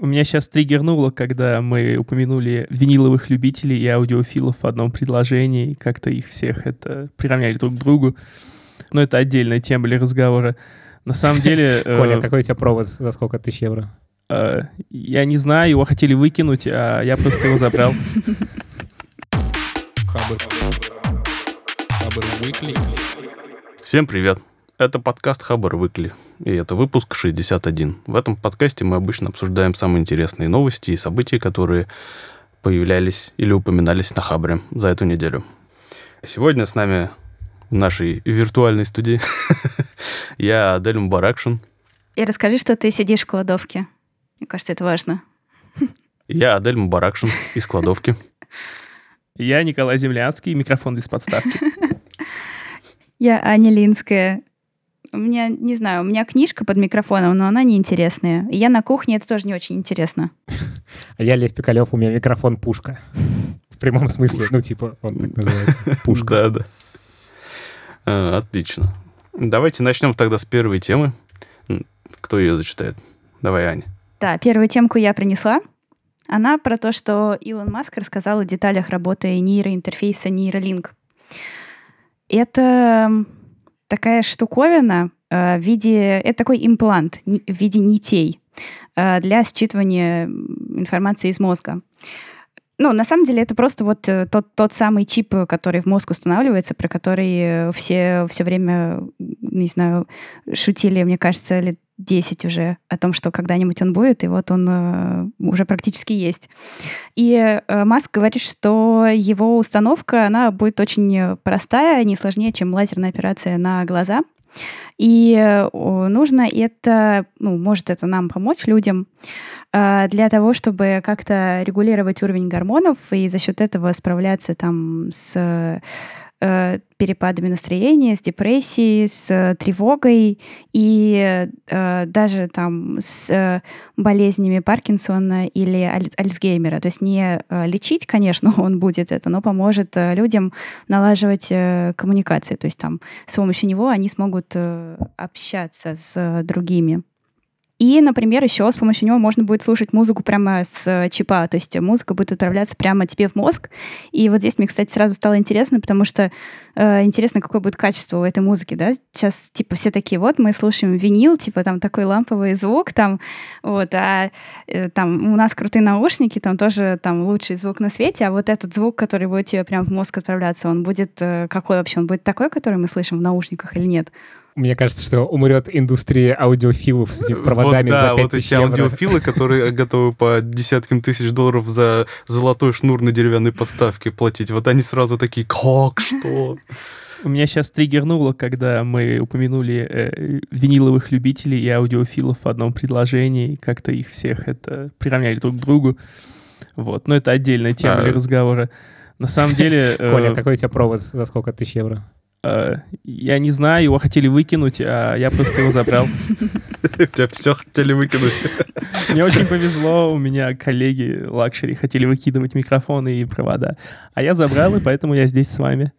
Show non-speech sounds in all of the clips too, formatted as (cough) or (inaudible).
У меня сейчас триггернуло, когда мы упомянули виниловых любителей и аудиофилов в одном предложении, как-то их всех это приравняли друг к другу. Но это отдельная тема для разговора. На самом деле... (laughs) Коля, какой у тебя провод за сколько тысяч евро? Э, я не знаю, его хотели выкинуть, а я просто его забрал. Всем привет! Это подкаст Хабар Выкли, и это выпуск 61. В этом подкасте мы обычно обсуждаем самые интересные новости и события, которые появлялись или упоминались на Хабре за эту неделю. Сегодня с нами в нашей виртуальной студии (laughs) я Адель Мубаракшин. И расскажи, что ты сидишь в кладовке. Мне кажется, это важно. Я Адель Мубаракшин из кладовки. Я Николай Землянский, микрофон без подставки. (laughs) Я Аня Линская, у меня, не знаю, у меня книжка под микрофоном, но она неинтересная. И я на кухне, это тоже не очень интересно. А я Лев Пикалев, у меня микрофон пушка. В прямом смысле, ну типа он так называется. Пушка. Да, да. А, отлично. Давайте начнем тогда с первой темы. Кто ее зачитает? Давай, Аня. Да, первую темку я принесла. Она про то, что Илон Маск рассказал о деталях работы нейроинтерфейса Neuralink. Это такая штуковина э, в виде... Это такой имплант в виде нитей э, для считывания информации из мозга. Ну, на самом деле, это просто вот э, тот, тот самый чип, который в мозг устанавливается, про который все все время, не знаю, шутили, мне кажется, лет 10 уже о том, что когда-нибудь он будет, и вот он э, уже практически есть. И э, Маск говорит, что его установка, она будет очень простая, не сложнее, чем лазерная операция на глаза. И э, нужно это, ну, может это нам помочь людям э, для того, чтобы как-то регулировать уровень гормонов и за счет этого справляться там с э, перепадами настроения, с депрессией, с э, тревогой и э, даже там с э, болезнями Паркинсона или Аль- Альцгеймера. То есть не э, лечить, конечно, (laughs) он будет это, но поможет э, людям налаживать э, коммуникации. То есть там с помощью него они смогут э, общаться с э, другими. И, например, еще с помощью него можно будет слушать музыку прямо с э, чипа, то есть музыка будет отправляться прямо тебе в мозг. И вот здесь мне, кстати, сразу стало интересно, потому что э, интересно, какое будет качество у этой музыки, да? Сейчас, типа, все такие, вот, мы слушаем винил, типа, там такой ламповый звук, там, вот, а э, там у нас крутые наушники, там тоже там лучший звук на свете, а вот этот звук, который будет тебе прямо в мозг отправляться, он будет э, какой вообще? Он будет такой, который мы слышим в наушниках или нет? Мне кажется, что умрет индустрия аудиофилов с этими проводами вот, да, за вот эти евро. аудиофилы, которые (laughs) готовы по десяткам тысяч долларов за золотой шнур на деревянной подставке платить. Вот они сразу такие, как, что? (laughs) У меня сейчас триггернуло, когда мы упомянули э, виниловых любителей и аудиофилов в одном предложении, как-то их всех это приравняли друг к другу. Вот, но это отдельная тема а... для разговора. На самом деле... (laughs) Э, Коля, какой у тебя провод за сколько тысяч евро? Э, я не знаю, его хотели выкинуть, а я просто его забрал. (laughs) Тебя все хотели выкинуть. (laughs) Мне очень повезло, у меня коллеги luxury хотели выкидывать микрофоны и провода. А я забрал, и поэтому я здесь с вами.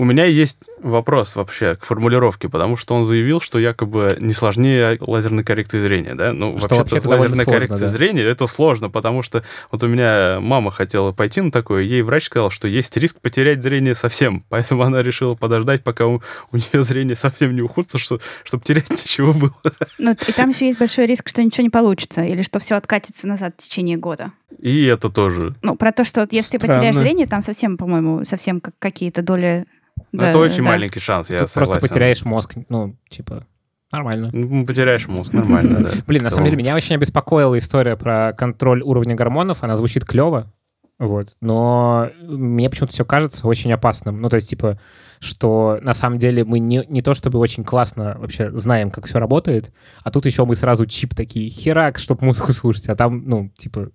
У меня есть вопрос вообще к формулировке, потому что он заявил, что якобы не сложнее лазерной коррекции зрения, да? Ну, вообще-то вообще лазерная коррекция да? зрения это сложно, потому что вот у меня мама хотела пойти на такое, ей врач сказал, что есть риск потерять зрение совсем, (laughs) поэтому она решила подождать, пока у, у нее зрение совсем не ухудшится, что, чтобы терять (laughs) ничего было. Ну, и там еще есть большой риск, что ничего не получится, или что все откатится назад в течение года. И это тоже. Ну, про то, что вот если Странно. потеряешь зрение, там совсем, по-моему, совсем как какие-то доли ну, да, это очень да. маленький шанс, я Тут согласен. просто потеряешь мозг, ну, типа, Нормально. Ну, потеряешь мозг, нормально, да. (laughs) Блин, на самом деле, меня очень обеспокоила история про контроль уровня гормонов. Она звучит клево, вот. Но мне почему-то все кажется очень опасным. Ну, то есть, типа, что на самом деле мы не, не то чтобы очень классно вообще знаем, как все работает, а тут еще мы сразу чип такие, херак, чтобы музыку слушать, а там, ну, типа,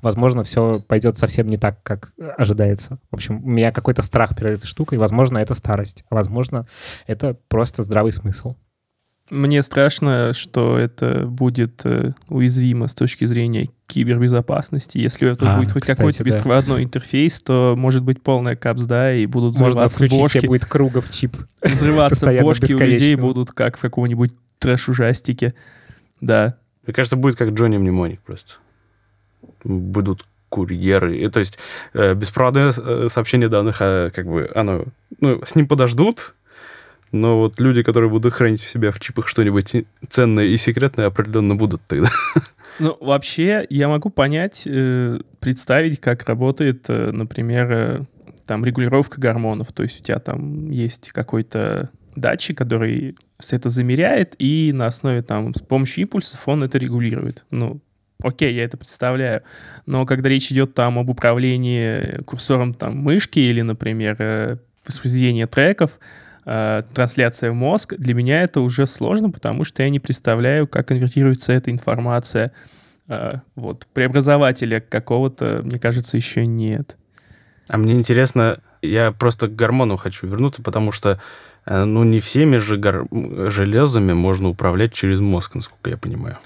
возможно, все пойдет совсем не так, как ожидается. В общем, у меня какой-то страх перед этой штукой. Возможно, это старость. А возможно, это просто здравый смысл. Мне страшно, что это будет э, уязвимо с точки зрения кибербезопасности. Если это а, будет хоть какой-то беспроводной да. интерфейс, то может быть полная капс, да, и будут взрываться Можно бошки. будет кругов чип. Взрываться бошки у людей будут как в каком-нибудь трэш-ужастике. Да. Мне кажется, будет как Джонни Мнемоник просто. Будут курьеры. И, то есть э, беспроводное э, сообщение данных, а, как бы, оно, ну, с ним подождут, но вот люди, которые будут хранить в себя в чипах что-нибудь ценное и секретное, определенно будут тогда. (laughs) Ну, вообще, я могу понять, э, представить, как работает, э, например, э, там регулировка гормонов. То есть у тебя там есть какой-то датчик, который все это замеряет, и на основе там с помощью импульсов он это регулирует. Ну, окей, я это представляю. Но когда речь идет там об управлении курсором там мышки или, например, э, воспроизведение треков, э, трансляция в мозг, для меня это уже сложно, потому что я не представляю, как конвертируется эта информация. Э, вот, преобразователя какого-то, мне кажется, еще нет. А мне интересно, я просто к гормону хочу вернуться, потому что ну, не всеми же гор... железами можно управлять через мозг, насколько я понимаю.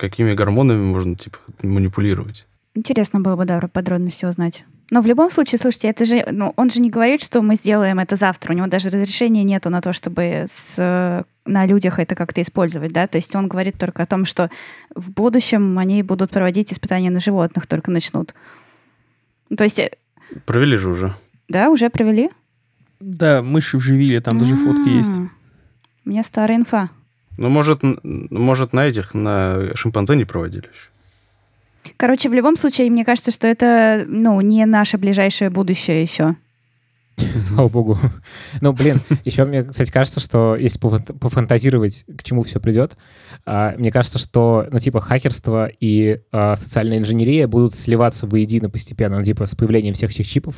Какими гормонами можно, типа, манипулировать? Интересно было бы, да, подробности узнать. Но в любом случае, слушайте, это же, ну, он же не говорит, что мы сделаем это завтра. У него даже разрешения нету на то, чтобы с, на людях это как-то использовать, да. То есть он говорит только о том, что в будущем они будут проводить испытания на животных, только начнут. То есть... Э, провели же уже. Да, уже провели? Да, мыши вживили, там даже фотки есть. У меня старая инфа. Ну, может, может, на этих, на шимпанзе не проводили еще. Короче, в любом случае, мне кажется, что это, ну, не наше ближайшее будущее еще. (laughs) Слава богу. Ну, блин, еще мне, кстати, кажется, что если пофантазировать, к чему все придет, а, мне кажется, что, ну, типа, хакерство и а, социальная инженерия будут сливаться воедино постепенно, ну, типа, с появлением всех этих чипов.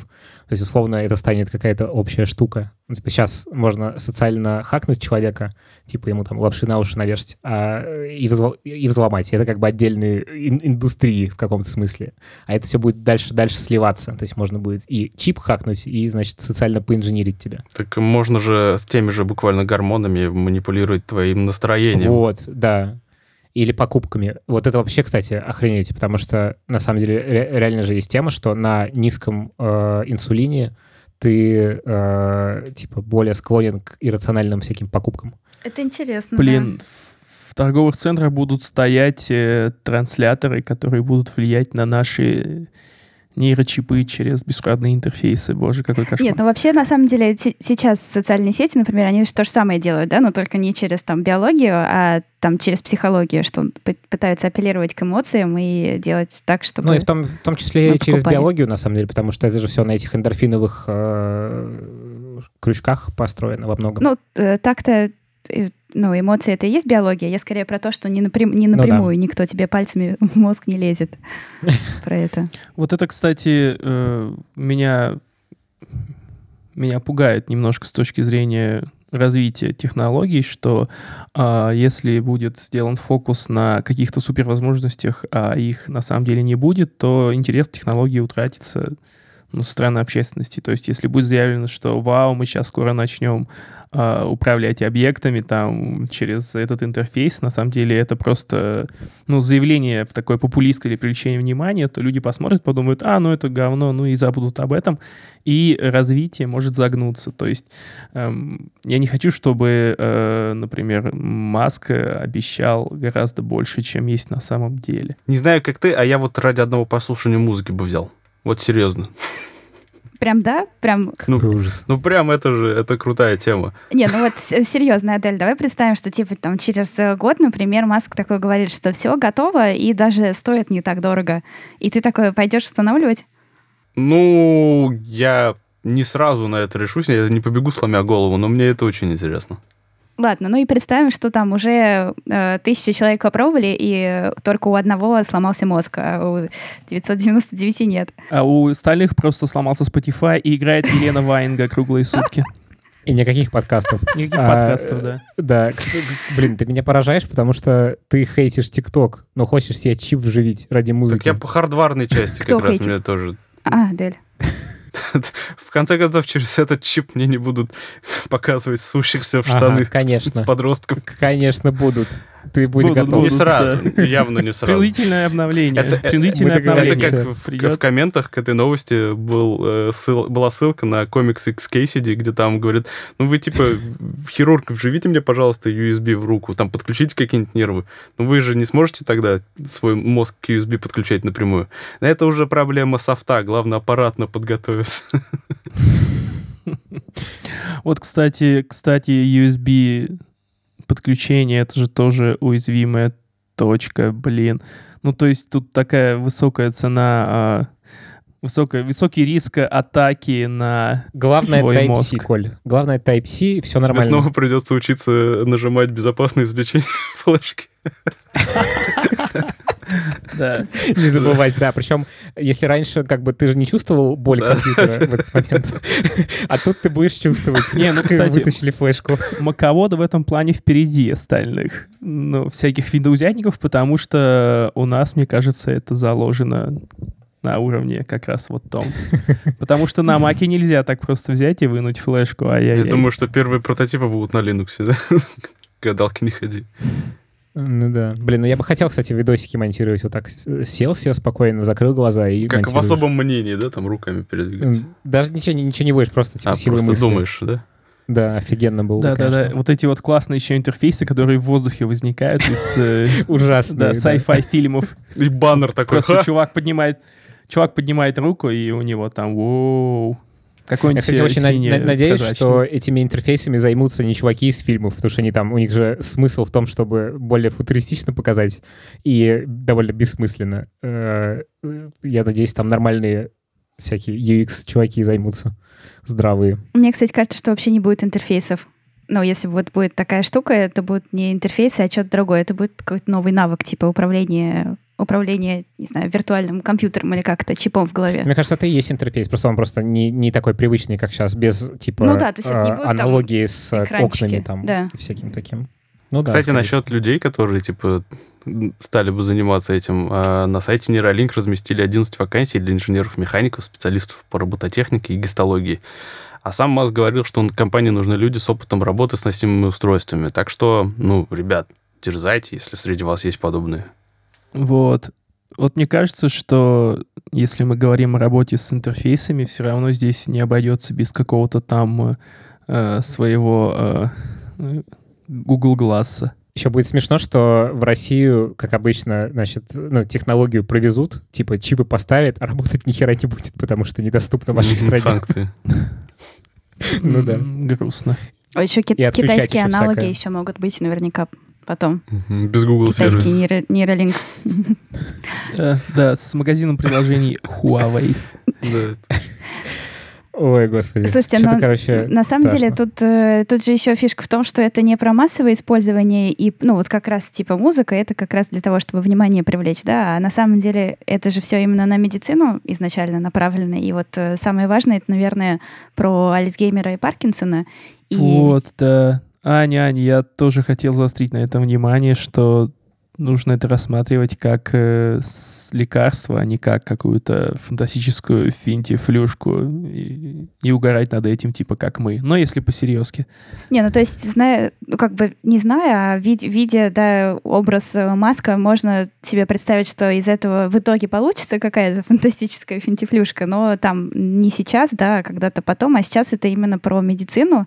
То есть, условно, это станет какая-то общая штука. Ну, типа, сейчас можно социально хакнуть человека, типа, ему там лапши на уши навешать, а, и, взло- и взломать. Это как бы отдельные ин- индустрии в каком-то смысле. А это все будет дальше-дальше сливаться. То есть можно будет и чип хакнуть, и, значит, социально поинженерить тебя. Так можно же с теми же буквально гормонами манипулировать твоим настроением. Вот, да. Или покупками. Вот это вообще, кстати, охренеть, потому что на самом деле ре- реально же есть тема, что на низком э, инсулине ты э, типа более склонен к иррациональным всяким покупкам. Это интересно. Блин, да. в торговых центрах будут стоять э, трансляторы, которые будут влиять на наши нейрочипы через беспроводные интерфейсы. Боже, какой кошмар. Нет, ну вообще, на самом деле, сейчас социальные сети, например, они то же самое делают, да, но только не через там биологию, а там через психологию, что пытаются апеллировать к эмоциям и делать так, чтобы... Ну и в том, в том числе и через биологию, на самом деле, потому что это же все на этих эндорфиновых э, крючках построено во многом. Ну, э, так-то э, ну, эмоции это и есть биология. Я скорее про то, что не, напрям, не напрямую ну, да. никто тебе пальцами (laughs) в мозг не лезет (laughs) про это. Вот это, кстати, э, меня, меня пугает немножко с точки зрения развития технологий, что э, если будет сделан фокус на каких-то супервозможностях, а их на самом деле не будет, то интерес к технологии утратится ну, со стороны общественности. То есть, если будет заявлено, что вау, мы сейчас скоро начнем э, управлять объектами там через этот интерфейс, на самом деле это просто, ну, заявление такое популистское или привлечение внимания, то люди посмотрят, подумают, а, ну это говно, ну и забудут об этом, и развитие может загнуться. То есть, эм, я не хочу, чтобы, э, например, Маск обещал гораздо больше, чем есть на самом деле. Не знаю, как ты, а я вот ради одного послушания музыки бы взял. Вот серьезно. Прям да? Прям... Ну, ужас. Ну, прям это же, это крутая тема. Не, ну вот серьезно, Адель, давай представим, что типа там через год, например, Маск такой говорит, что все готово и даже стоит не так дорого. И ты такой пойдешь устанавливать? Ну, я не сразу на это решусь, я не побегу сломя голову, но мне это очень интересно. Ладно, ну и представим, что там уже э, тысячи человек попробовали, и только у одного сломался мозг, а у 999 нет. А у остальных просто сломался Spotify и играет Елена Ваенга круглые сутки. И никаких подкастов. (laughs) Никаких а, подкастов, да. Да. Блин, ты меня поражаешь, потому что ты хейтишь ТикТок, но хочешь себе чип вживить ради музыки. Так я по хардварной части как раз мне тоже... А, Дель. (laughs) (laughs) в конце концов, через этот чип мне не будут (laughs) показывать сущихся в штаны ага, конечно. (laughs) подростков. Конечно, будут. Ты будь будут, готов. Не сразу, да. (laughs) явно не сразу. Принудительное обновление. Это, Принудительное это, обновление. Это как в, в комментах к этой новости был, э, ссыл, была ссылка на комикс X Cassidy, где там говорят, ну вы типа хирург, вживите мне, пожалуйста, USB в руку, там подключите какие-нибудь нервы. Ну вы же не сможете тогда свой мозг к USB подключать напрямую. Это уже проблема софта, главное аппаратно подготовиться. (laughs) Вот, кстати, кстати, USB подключение, это же тоже уязвимая точка, блин. Ну, то есть тут такая высокая цена, а, высокая, высокий риск атаки на Главное твой Type-C, мозг. Коль. Главное Type-C, все нормально. Тебе снова придется учиться нажимать безопасное извлечение (laughs) флешки. (laughs) Да. (laughs) Не забывать, да. Причем, если раньше как бы ты же не чувствовал боль компьютера в этот момент, (laughs) а тут ты будешь чувствовать. Не, ну, (laughs) кстати, Вытащили флешку. Маководы в этом плане впереди остальных, ну, всяких видоузятников, потому что у нас, мне кажется, это заложено на уровне как раз вот том. Потому что на Маке нельзя так просто взять и вынуть флешку, а я... Я думаю, что первые прототипы будут на Linux, да? Гадалки не ходи. Ну да. Блин, ну я бы хотел, кстати, видосики монтировать вот так. Сел себе спокойно, закрыл глаза и Как в монтируешь. особом мнении, да, там руками передвигаться. Даже ничего, не- ничего не будешь, просто типа А, силой просто мысли. думаешь, да? Да, офигенно было. бы, Да-да-да, конечно. вот эти вот классные еще интерфейсы, которые в воздухе возникают из э, (laughs) Ужасно. да, sci-fi фильмов. И баннер такой, Просто чувак поднимает, чувак поднимает руку, и у него там, воу, Я, какой-нибудь кстати, очень на- синий на- надеюсь, прозрачный. что этими интерфейсами займутся не чуваки из фильмов, потому что они там, у них же смысл в том, чтобы более футуристично показать и довольно бессмысленно. Э, э, Я надеюсь, там нормальные всякие UX-чуваки займутся, здравые. Мне, кстати, кажется, что вообще не будет интерфейсов. Ну, если вот будет такая штука, это будет не интерфейсы, а что-то другое. Это будет какой-то новый навык, типа управления, управления, не знаю, виртуальным компьютером или как-то чипом в голове. Мне кажется, это и есть интерфейс, просто он просто не, не такой привычный, как сейчас, без типа Ну да, то есть э, будет там аналогии с э, экранчики, окнами там да. и всяким таким. Ну да. Кстати, скорее насчет людей, которые, типа, стали бы заниматься этим, а, на сайте Neuralink разместили 11 вакансий для инженеров-механиков, специалистов по робототехнике и гистологии. А сам Маск говорил, что компании нужны люди с опытом работы с носимыми устройствами. Так что, ну, ребят, дерзайте, если среди вас есть подобные. Вот. Вот мне кажется, что если мы говорим о работе с интерфейсами, все равно здесь не обойдется без какого-то там э, своего э, Google Гласса. Еще будет смешно, что в Россию, как обычно, значит, ну, технологию провезут, типа чипы поставят, а работать ни хера не будет, потому что недоступно вашей стране. Санкции. (laughs) Ну да. Грустно. А еще китайские аналоги еще могут быть наверняка потом. Без Google сервис. нейро- нейролинк. Э, да, с магазином приложений Huawei. Да. Ой, господи. Слушайте, но короче, на самом деле тут, э, тут же еще фишка в том, что это не про массовое использование и, ну, вот как раз типа музыка, это как раз для того, чтобы внимание привлечь, да, а на самом деле это же все именно на медицину изначально направлено, и вот э, самое важное, это, наверное, про Альцгеймера и Паркинсона. И Вот, да. Аня, Аня, я тоже хотел заострить на этом внимание, что нужно это рассматривать как э, лекарство, а не как какую-то фантастическую финти-флюшку. И, и угорать над этим, типа как мы. Но если по-серьезки. Не, ну то есть, зная, ну как бы не зная, а вид- видя, да, образ э, Маска, можно себе представить, что из этого в итоге получится какая-то фантастическая финтифлюшка, но там не сейчас, да, а когда-то потом, а сейчас это именно про медицину.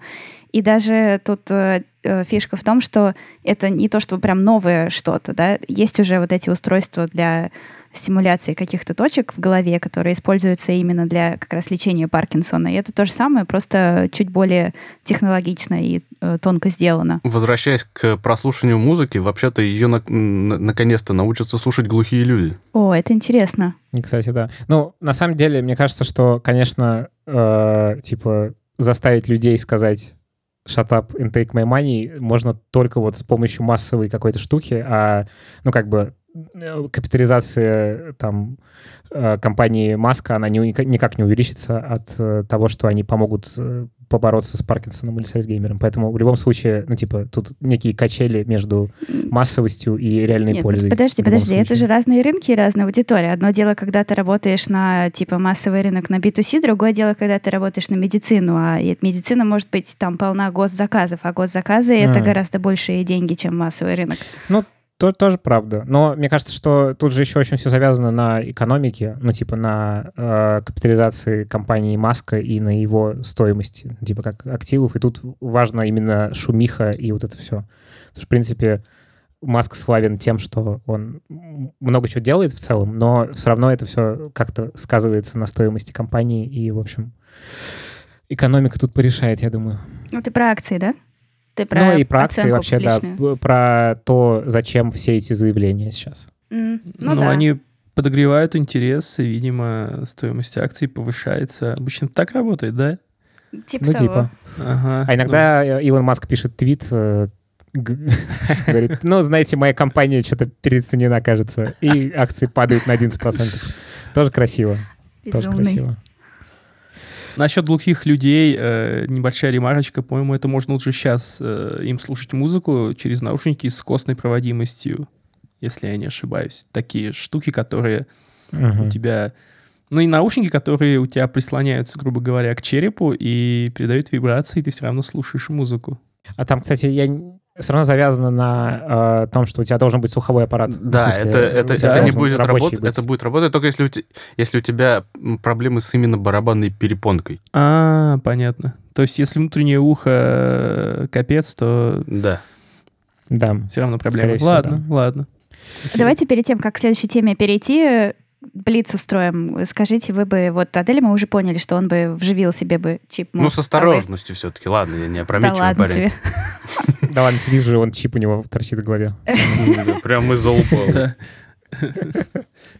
И даже тут э, э, фишка в том, что это не то, что прям новое что-то, да, есть уже вот эти устройства для стимуляции каких-то точек в голове, которые используются именно для как раз лечения Паркинсона. И это то же самое, просто чуть более технологично и э, тонко сделано. Возвращаясь к прослушиванию музыки, вообще-то ее на- на- наконец-то научатся слушать глухие люди. О, это интересно. Кстати, да. Ну, на самом деле, мне кажется, что, конечно, э, типа, заставить людей сказать shut up and take my money можно только вот с помощью массовой какой-то штуки, а, ну, как бы, э, капитализация там э, компании Маска, она не- никак не увеличится от э, того, что они помогут побороться с Паркинсоном или с Альцгеймером. Поэтому в любом случае, ну, типа, тут некие качели между массовостью и реальной Нет, пользой. Подожди, подожди, случае. это же разные рынки и разная аудитория. Одно дело, когда ты работаешь на, типа, массовый рынок на B2C, другое дело, когда ты работаешь на медицину, а медицина может быть там полна госзаказов, а госзаказы а. это гораздо большие деньги, чем массовый рынок. Ну, то, тоже правда. Но мне кажется, что тут же еще очень все завязано на экономике, ну, типа на э, капитализации компании Маска и на его стоимости, типа как активов. И тут важно именно шумиха и вот это все. Потому что, в принципе, Маск славен тем, что он много чего делает в целом, но все равно это все как-то сказывается на стоимости компании. И, в общем, экономика тут порешает, я думаю. Ну, ты про акции, да? Ты про ну и про акции вообще, публичную. да, про то, зачем все эти заявления сейчас. Mm, ну, ну да. они подогревают интерес, и, видимо, стоимость акций повышается. Обычно так работает, да? Типа ну, того. типа. Ага, а иногда ну... Илон Маск пишет твит, э, (laughs) говорит, ну, знаете, моя компания что-то переоценена, кажется, и акции падают на 11%. Тоже красиво. Безумный. Тоже красиво. Насчет глухих людей э, небольшая ремарочка. По-моему, это можно лучше сейчас э, им слушать музыку через наушники с костной проводимостью, если я не ошибаюсь. Такие штуки, которые uh-huh. у тебя... Ну и наушники, которые у тебя прислоняются, грубо говоря, к черепу и передают вибрации, и ты все равно слушаешь музыку. А там, кстати, я все равно завязано на э, том, что у тебя должен быть слуховой аппарат. Да, смысле, это, это, это не будет работать. Это будет работать только если у, te, если у тебя проблемы с именно барабанной перепонкой. А, понятно. То есть, если внутреннее ухо э, капец, то... Да. Да. Все равно проблема. Ладно, да. ладно. Давайте перед тем, как к следующей теме перейти, Блиц устроим. Скажите, вы бы, вот Адель мы уже поняли, что он бы вживил себе бы чип Ну, с осторожностью а вы... все-таки, ладно, я не опрометчивый да ладно парень. Тебе. (laughs) Да ладно, сидишь же, он чип у него торчит в голове. (laughs) Прям из упал.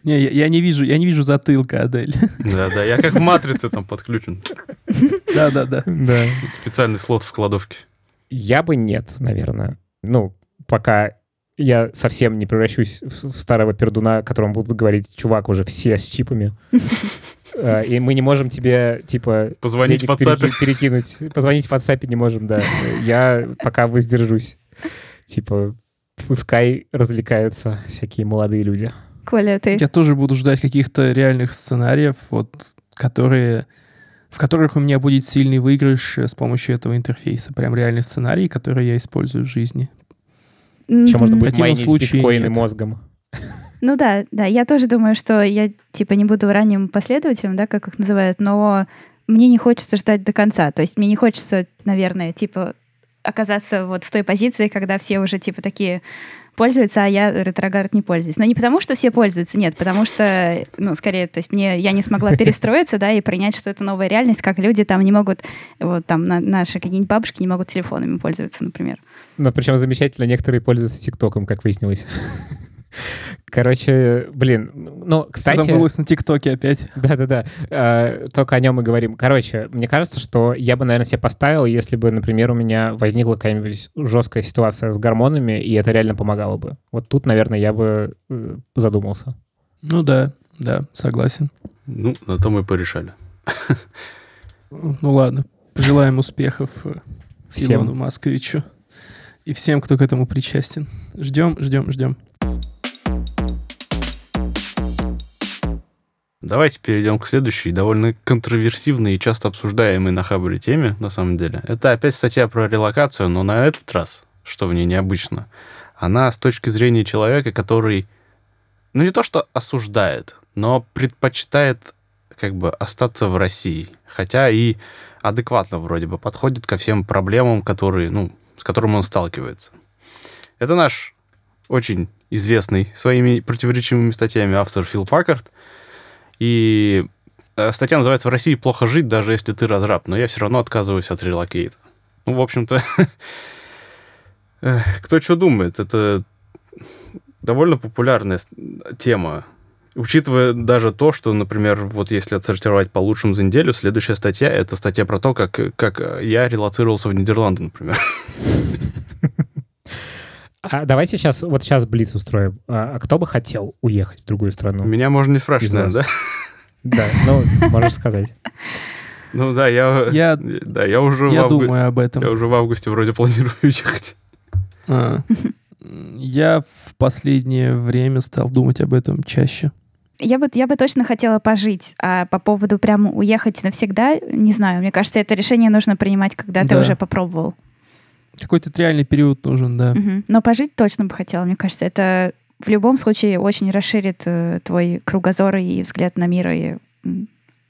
Не, я не вижу, я не вижу затылка, Адель. Да, да, я как в матрице там подключен. Да, да. Да. Специальный слот в кладовке. Я бы нет, наверное. Ну, пока я совсем не превращусь в старого пердуна, которому будут говорить, чувак, уже все с чипами. (laughs) Э, и мы не можем тебе, типа... Позвонить в WhatsApp. Перекинуть. Позвонить в WhatsApp не можем, да. Я пока воздержусь. Типа, пускай развлекаются всякие молодые люди. Коля, ты? Я тоже буду ждать каких-то реальных сценариев, вот, которые в которых у меня будет сильный выигрыш с помощью этого интерфейса. Прям реальный сценарий, который я использую в жизни. Еще можно будет майнить биткоины мозгом. Ну да, да, я тоже думаю, что я типа не буду ранним последователем, да, как их называют, но мне не хочется ждать до конца. То есть мне не хочется, наверное, типа оказаться вот в той позиции, когда все уже типа такие пользуются, а я ретроград не пользуюсь. Но не потому, что все пользуются, нет, потому что, ну, скорее, то есть мне, я не смогла (laughs) перестроиться, да, и принять, что это новая реальность, как люди там не могут, вот там на, наши какие-нибудь бабушки не могут телефонами пользоваться, например. Ну, причем замечательно, некоторые пользуются ТикТоком, как выяснилось. (laughs) Короче, блин, ну, кстати... Забылось на ТикТоке опять. Да-да-да, э, только о нем и говорим. Короче, мне кажется, что я бы, наверное, себе поставил, если бы, например, у меня возникла какая-нибудь жесткая ситуация с гормонами, и это реально помогало бы. Вот тут, наверное, я бы э, задумался. Ну да, да, согласен. Ну, на то мы порешали. Ну ладно, пожелаем успехов э, Всем. Илону Масковичу и всем, кто к этому причастен. Ждем, ждем, ждем. Давайте перейдем к следующей, довольно контроверсивной и часто обсуждаемой на Хабре теме, на самом деле. Это опять статья про релокацию, но на этот раз, что в ней необычно, она с точки зрения человека, который, ну не то что осуждает, но предпочитает как бы остаться в России. Хотя и адекватно вроде бы подходит ко всем проблемам, которые, ну, с которыми он сталкивается. Это наш очень известный своими противоречивыми статьями автор Фил Паккарт, и э, статья называется «В России плохо жить, даже если ты разраб», но я все равно отказываюсь от релокейта. Ну, в общем-то, (laughs) кто что думает, это довольно популярная тема. Учитывая даже то, что, например, вот если отсортировать по лучшим за неделю, следующая статья — это статья про то, как, как я релацировался в Нидерланды, например. (laughs) А давайте сейчас, вот сейчас Блиц устроим. А, а кто бы хотел уехать в другую страну? Меня можно не спрашивать, наверное, да? Да, ну, можешь сказать. Ну да, я, я, да, я уже я в авгу... думаю об этом. Я уже в августе вроде планирую (laughs) ехать. А. Я в последнее время стал думать об этом чаще. Я бы, я бы точно хотела пожить, а по поводу прямо уехать навсегда, не знаю. Мне кажется, это решение нужно принимать, когда да. ты уже попробовал. Какой-то реальный период нужен, да. Угу. Но пожить точно бы хотела. Мне кажется, это в любом случае очень расширит э, твой кругозор и взгляд на мир, и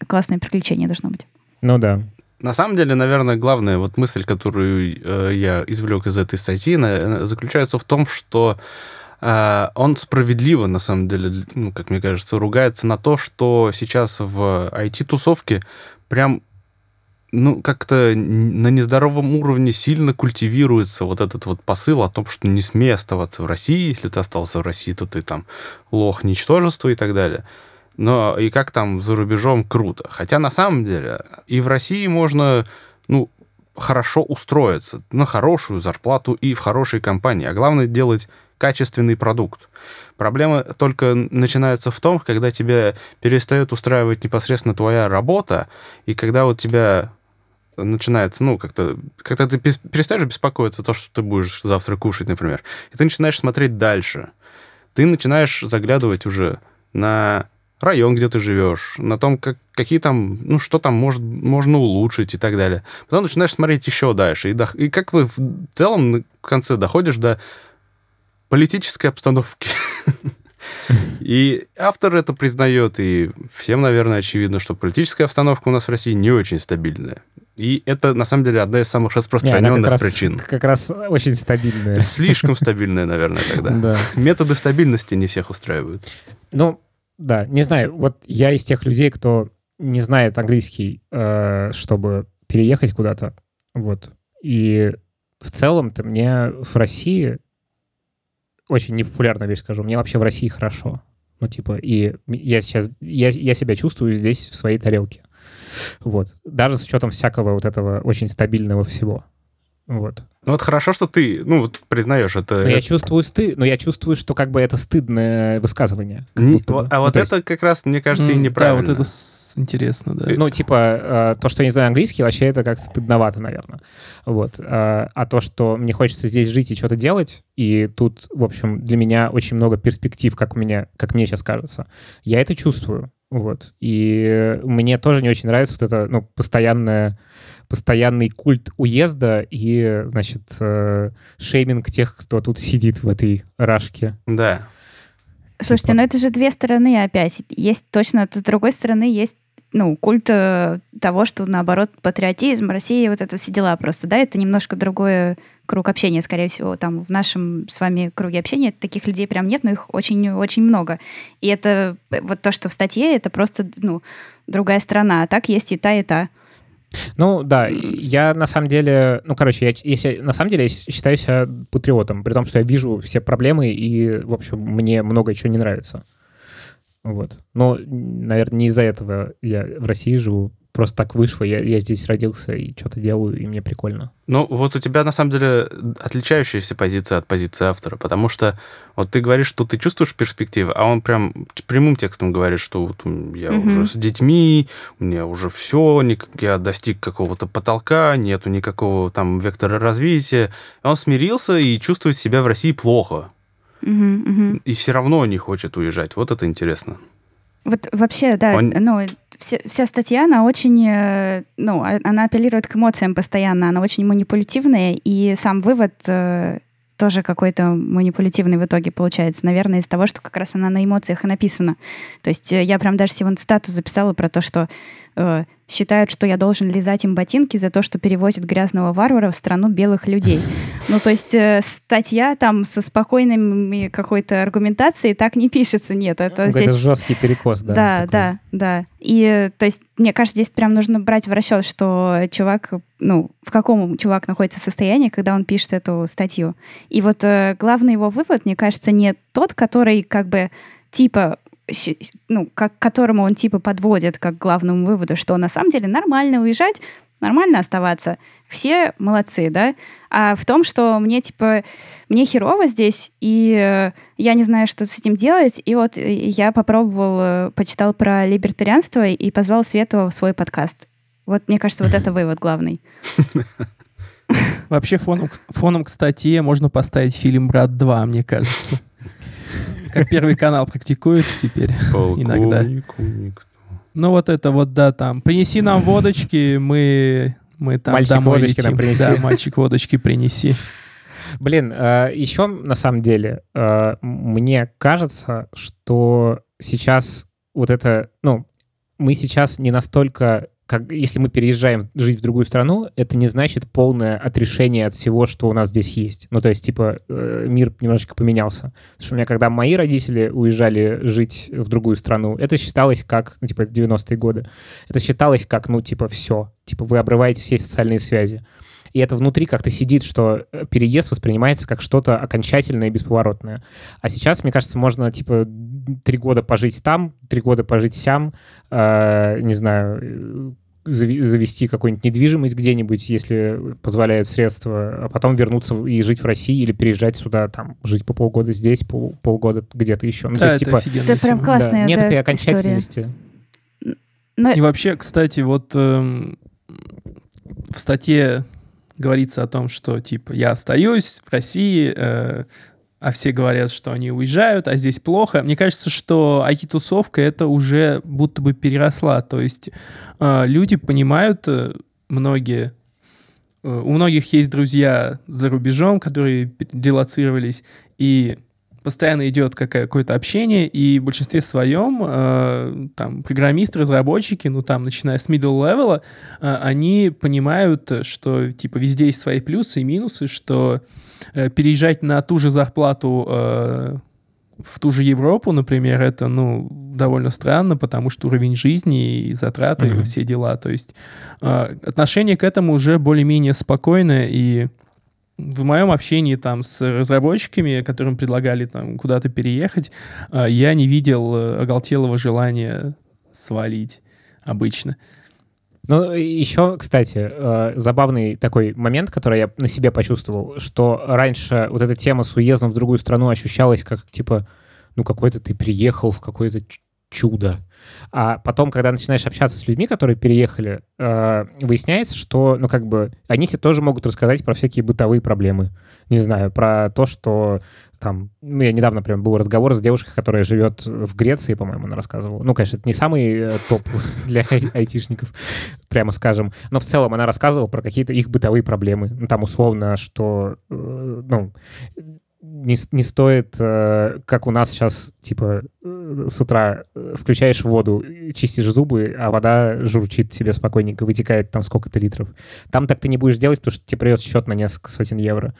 классное приключение должно быть. Ну да. На самом деле, наверное, главная вот мысль, которую э, я извлек из этой статьи, на, заключается в том, что э, он справедливо, на самом деле, ну, как мне кажется, ругается на то, что сейчас в IT-тусовке прям ну, как-то на нездоровом уровне сильно культивируется вот этот вот посыл о том, что не смей оставаться в России, если ты остался в России, то ты там лох, ничтожество и так далее. Но и как там за рубежом круто. Хотя на самом деле и в России можно, ну, хорошо устроиться на хорошую зарплату и в хорошей компании. А главное делать качественный продукт. Проблема только начинается в том, когда тебя перестает устраивать непосредственно твоя работа, и когда вот тебя начинается, ну, как-то, когда ты перестаешь беспокоиться то, что ты будешь завтра кушать, например, и ты начинаешь смотреть дальше. Ты начинаешь заглядывать уже на район, где ты живешь, на том, как, какие там, ну, что там может, можно улучшить и так далее. Потом начинаешь смотреть еще дальше. И, до, и как вы в целом в конце доходишь до политической обстановки. (laughs) И автор это признает, и всем, наверное, очевидно, что политическая обстановка у нас в России не очень стабильная. И это, на самом деле, одна из самых распространенных не, как причин. Раз, как раз очень стабильная. (laughs) Слишком стабильная, наверное, тогда. Да. Методы стабильности не всех устраивают. Ну, да, не знаю. Вот я из тех людей, кто не знает английский, э, чтобы переехать куда-то. Вот. И в целом-то мне в России очень непопулярная вещь скажу. Мне вообще в России хорошо. Ну, типа, и я сейчас, я, я себя чувствую здесь в своей тарелке. Вот. Даже с учетом всякого вот этого очень стабильного всего. Вот. Ну вот хорошо, что ты, ну вот признаешь это. Но это... я чувствую стыд, но я чувствую, что как бы это стыдное высказывание. Не, вот, а вот ну, это есть... как раз, мне кажется, и неправильно. Да, вот это с... интересно, да. Ну типа э, то, что я не знаю английский, вообще это как стыдновато, наверное. Вот. Э, а то, что мне хочется здесь жить и что-то делать, и тут, в общем, для меня очень много перспектив, как мне, как мне сейчас кажется, я это чувствую. Вот. И мне тоже не очень нравится вот это, ну, постоянное, постоянный культ уезда и, значит, э, шейминг тех, кто тут сидит в этой рашке. Да. Слушайте, типа. ну это же две стороны опять. Есть точно, с другой стороны, есть ну, культ э, того, что, наоборот, патриотизм, Россия, вот это все дела просто, да, это немножко другой круг общения, скорее всего, там в нашем с вами круге общения таких людей прям нет, но их очень-очень много. И это вот то, что в статье, это просто, ну, другая страна, а так есть и та, и та. Ну, да, я на самом деле, ну, короче, я, если, на самом деле я считаю себя патриотом, при том, что я вижу все проблемы и, в общем, мне много чего не нравится. Вот. Но, наверное, не из-за этого я в России живу. Просто так вышло, я, я здесь родился и что-то делаю, и мне прикольно. Ну, вот у тебя, на самом деле, отличающаяся позиция от позиции автора, потому что вот ты говоришь, что ты чувствуешь перспективы, а он прям прямым текстом говорит, что вот я угу. уже с детьми, у меня уже все, я достиг какого-то потолка, нету никакого там вектора развития. Он смирился и чувствует себя в России плохо. Угу, угу. И все равно не хочет уезжать. Вот это интересно. Вот вообще, да, Он... ну, вся, вся статья, она очень, э, ну, а, она апеллирует к эмоциям постоянно, она очень манипулятивная, и сам вывод э, тоже какой-то манипулятивный в итоге получается, наверное, из того, что как раз она на эмоциях и написана. То есть э, я прям даже сегодня статус записала про то, что э, считают, что я должен лизать им ботинки за то, что перевозит грязного варвара в страну белых людей. (laughs) Ну, то есть э, статья там со спокойной какой-то аргументацией так не пишется, нет. Это, здесь... это жесткий перекос, да. Да, такой. да, да. И, то есть, мне кажется, здесь прям нужно брать в расчет, что чувак, ну, в каком чувак находится состоянии, когда он пишет эту статью. И вот э, главный его вывод, мне кажется, не тот, который как бы типа ну, к которому он типа подводит как главному выводу, что на самом деле нормально уезжать, нормально оставаться. Все молодцы, да? А в том, что мне, типа, мне херово здесь, и э, я не знаю, что с этим делать. И вот я попробовал, э, почитал про либертарианство и позвал Свету в свой подкаст. Вот, мне кажется, вот это вывод главный. Вообще фоном, фоном к статье можно поставить фильм «Брат 2», мне кажется. Как Первый канал практикует теперь (laughs) иногда. Ну вот это вот, да, там, принеси нам водочки, мы, мы там мальчик домой водочки летим. Нам принеси. Да, мальчик водочки принеси. Блин, э, еще на самом деле э, мне кажется, что сейчас вот это, ну, мы сейчас не настолько как, если мы переезжаем жить в другую страну, это не значит полное отрешение от всего, что у нас здесь есть. Ну, то есть, типа, э, мир немножечко поменялся. Потому что у меня, когда мои родители уезжали жить в другую страну, это считалось как, ну, типа, 90-е годы. Это считалось как, ну, типа, все. Типа, вы обрываете все социальные связи. И это внутри как-то сидит, что э, переезд воспринимается как что-то окончательное и бесповоротное. А сейчас, мне кажется, можно, типа, три года пожить там, три года пожить сям, э, не знаю, э, завести какую-нибудь недвижимость где-нибудь, если позволяют средства, а потом вернуться и жить в России или переезжать сюда, там, жить по полгода здесь, пол, полгода где-то еще. Ну, да, то есть, типа, это прям классная да, Нет этой окончательности. Но... И вообще, кстати, вот эм, в статье говорится о том, что, типа, я остаюсь в России, э, а все говорят, что они уезжают, а здесь плохо. Мне кажется, что IT-тусовка это уже будто бы переросла. То есть э, люди понимают, э, многие, э, у многих есть друзья за рубежом, которые дилоцировались, и постоянно идет какое-то общение, и в большинстве своем э, там программисты, разработчики, ну там начиная с middle level, э, они понимают, что типа везде есть свои плюсы и минусы, что Э, переезжать на ту же зарплату э, в ту же Европу, например, это, ну, довольно странно, потому что уровень жизни и затраты, mm-hmm. и все дела. То есть э, отношение к этому уже более-менее спокойное, и в моем общении там с разработчиками, которым предлагали там куда-то переехать, э, я не видел э, оголтелого желания свалить обычно. Ну, еще, кстати, э, забавный такой момент, который я на себе почувствовал, что раньше вот эта тема с уездом в другую страну ощущалась как, типа, ну, какой-то ты приехал в какое-то чудо. А потом, когда начинаешь общаться с людьми, которые переехали, э, выясняется, что, ну, как бы, они тебе тоже могут рассказать про всякие бытовые проблемы. Не знаю, про то, что там... Ну, я недавно прям был разговор с девушкой, которая живет в Греции, по-моему, она рассказывала. Ну, конечно, это не самый э, топ (laughs) для айтишников, прямо скажем. Но в целом она рассказывала про какие-то их бытовые проблемы. Ну, там условно, что, э, ну, не, не стоит, э, как у нас сейчас, типа, э, с утра э, включаешь воду, чистишь зубы, а вода журчит себе спокойненько, вытекает там сколько-то литров. Там так ты не будешь делать, потому что тебе придет счет на несколько сотен евро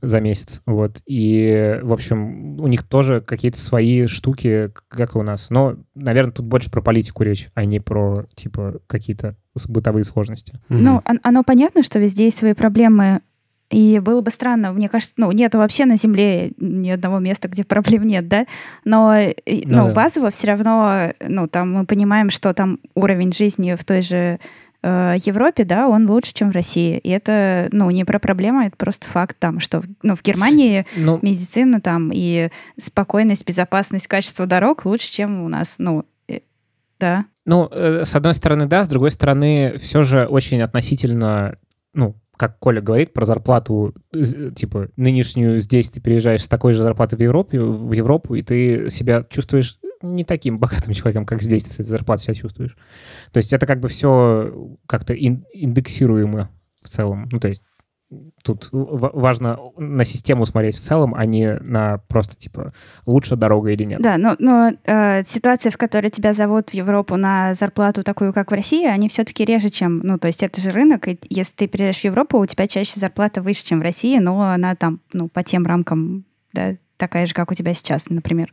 за месяц. Вот. И, в общем, у них тоже какие-то свои штуки, как и у нас. Но, наверное, тут больше про политику речь, а не про, типа, какие-то бытовые сложности. Ну, оно понятно, что везде есть свои проблемы и было бы странно, мне кажется, ну, нет вообще на Земле ни одного места, где проблем нет, да? Но, ну, ну да. базово все равно, ну, там мы понимаем, что там уровень жизни в той же э, Европе, да, он лучше, чем в России. И это, ну, не про проблему, это просто факт там, что, ну, в Германии (laughs) ну, медицина там и спокойность, безопасность, качество дорог лучше, чем у нас, ну, э, да. Ну, э, с одной стороны, да, с другой стороны, все же очень относительно, ну, как Коля говорит про зарплату, типа, нынешнюю здесь ты переезжаешь с такой же зарплаты в Европе, в Европу, и ты себя чувствуешь не таким (laughs) богатым человеком, как здесь ты с этой зарплатой себя чувствуешь. То есть это как бы все как-то индексируемо в целом. Ну, то есть тут важно на систему смотреть в целом, а не на просто, типа, лучше дорога или нет. Да, но, но э, ситуация, в которой тебя зовут в Европу на зарплату такую, как в России, они все-таки реже, чем... Ну, то есть это же рынок, и если ты переезжаешь в Европу, у тебя чаще зарплата выше, чем в России, но она там, ну, по тем рамкам, да, такая же, как у тебя сейчас, например.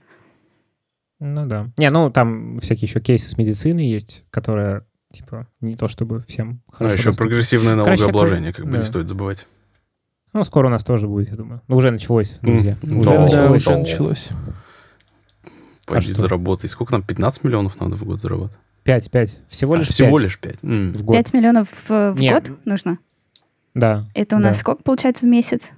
Ну да. Не, ну там всякие еще кейсы с медициной есть, которые Типа, не то чтобы всем хорошо. А еще прогрессивное налогообложение, как бы да. не стоит забывать. Ну, скоро у нас тоже будет, я думаю. Ну, уже началось, друзья. Mm. Уже, да, началось. уже началось. Пойди а заработай. Сколько нам? 15 миллионов надо в год зарабатывать? 5, 5. Всего а, лишь а, 5. Всего лишь 5. Mm. В год. 5 миллионов в, в год нужно? Да. Это у да. нас сколько получается в месяц?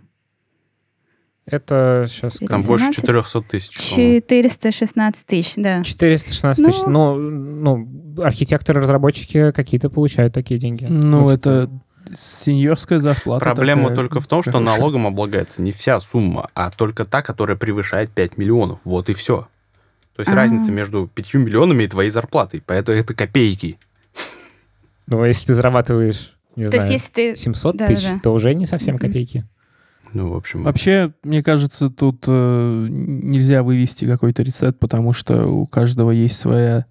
Это сейчас... Там больше 400 тысяч. 416 тысяч, да. 416 тысяч. Ну, ну, архитекторы, разработчики какие-то получают такие деньги. Ну, ну это сеньорская зарплата. Проблема такая, только в том, что хорошая. налогом облагается не вся сумма, а только та, которая превышает 5 миллионов. Вот и все. То есть А-а-а. разница между 5 миллионами и твоей зарплатой. Поэтому это копейки. Ну, а если ты зарабатываешь, не то знаю, есть, если ты... 700 да, тысяч, да. то уже не совсем копейки. Ну, в общем... Вообще, мне кажется, тут э, нельзя вывести какой-то рецепт, потому что у каждого есть своя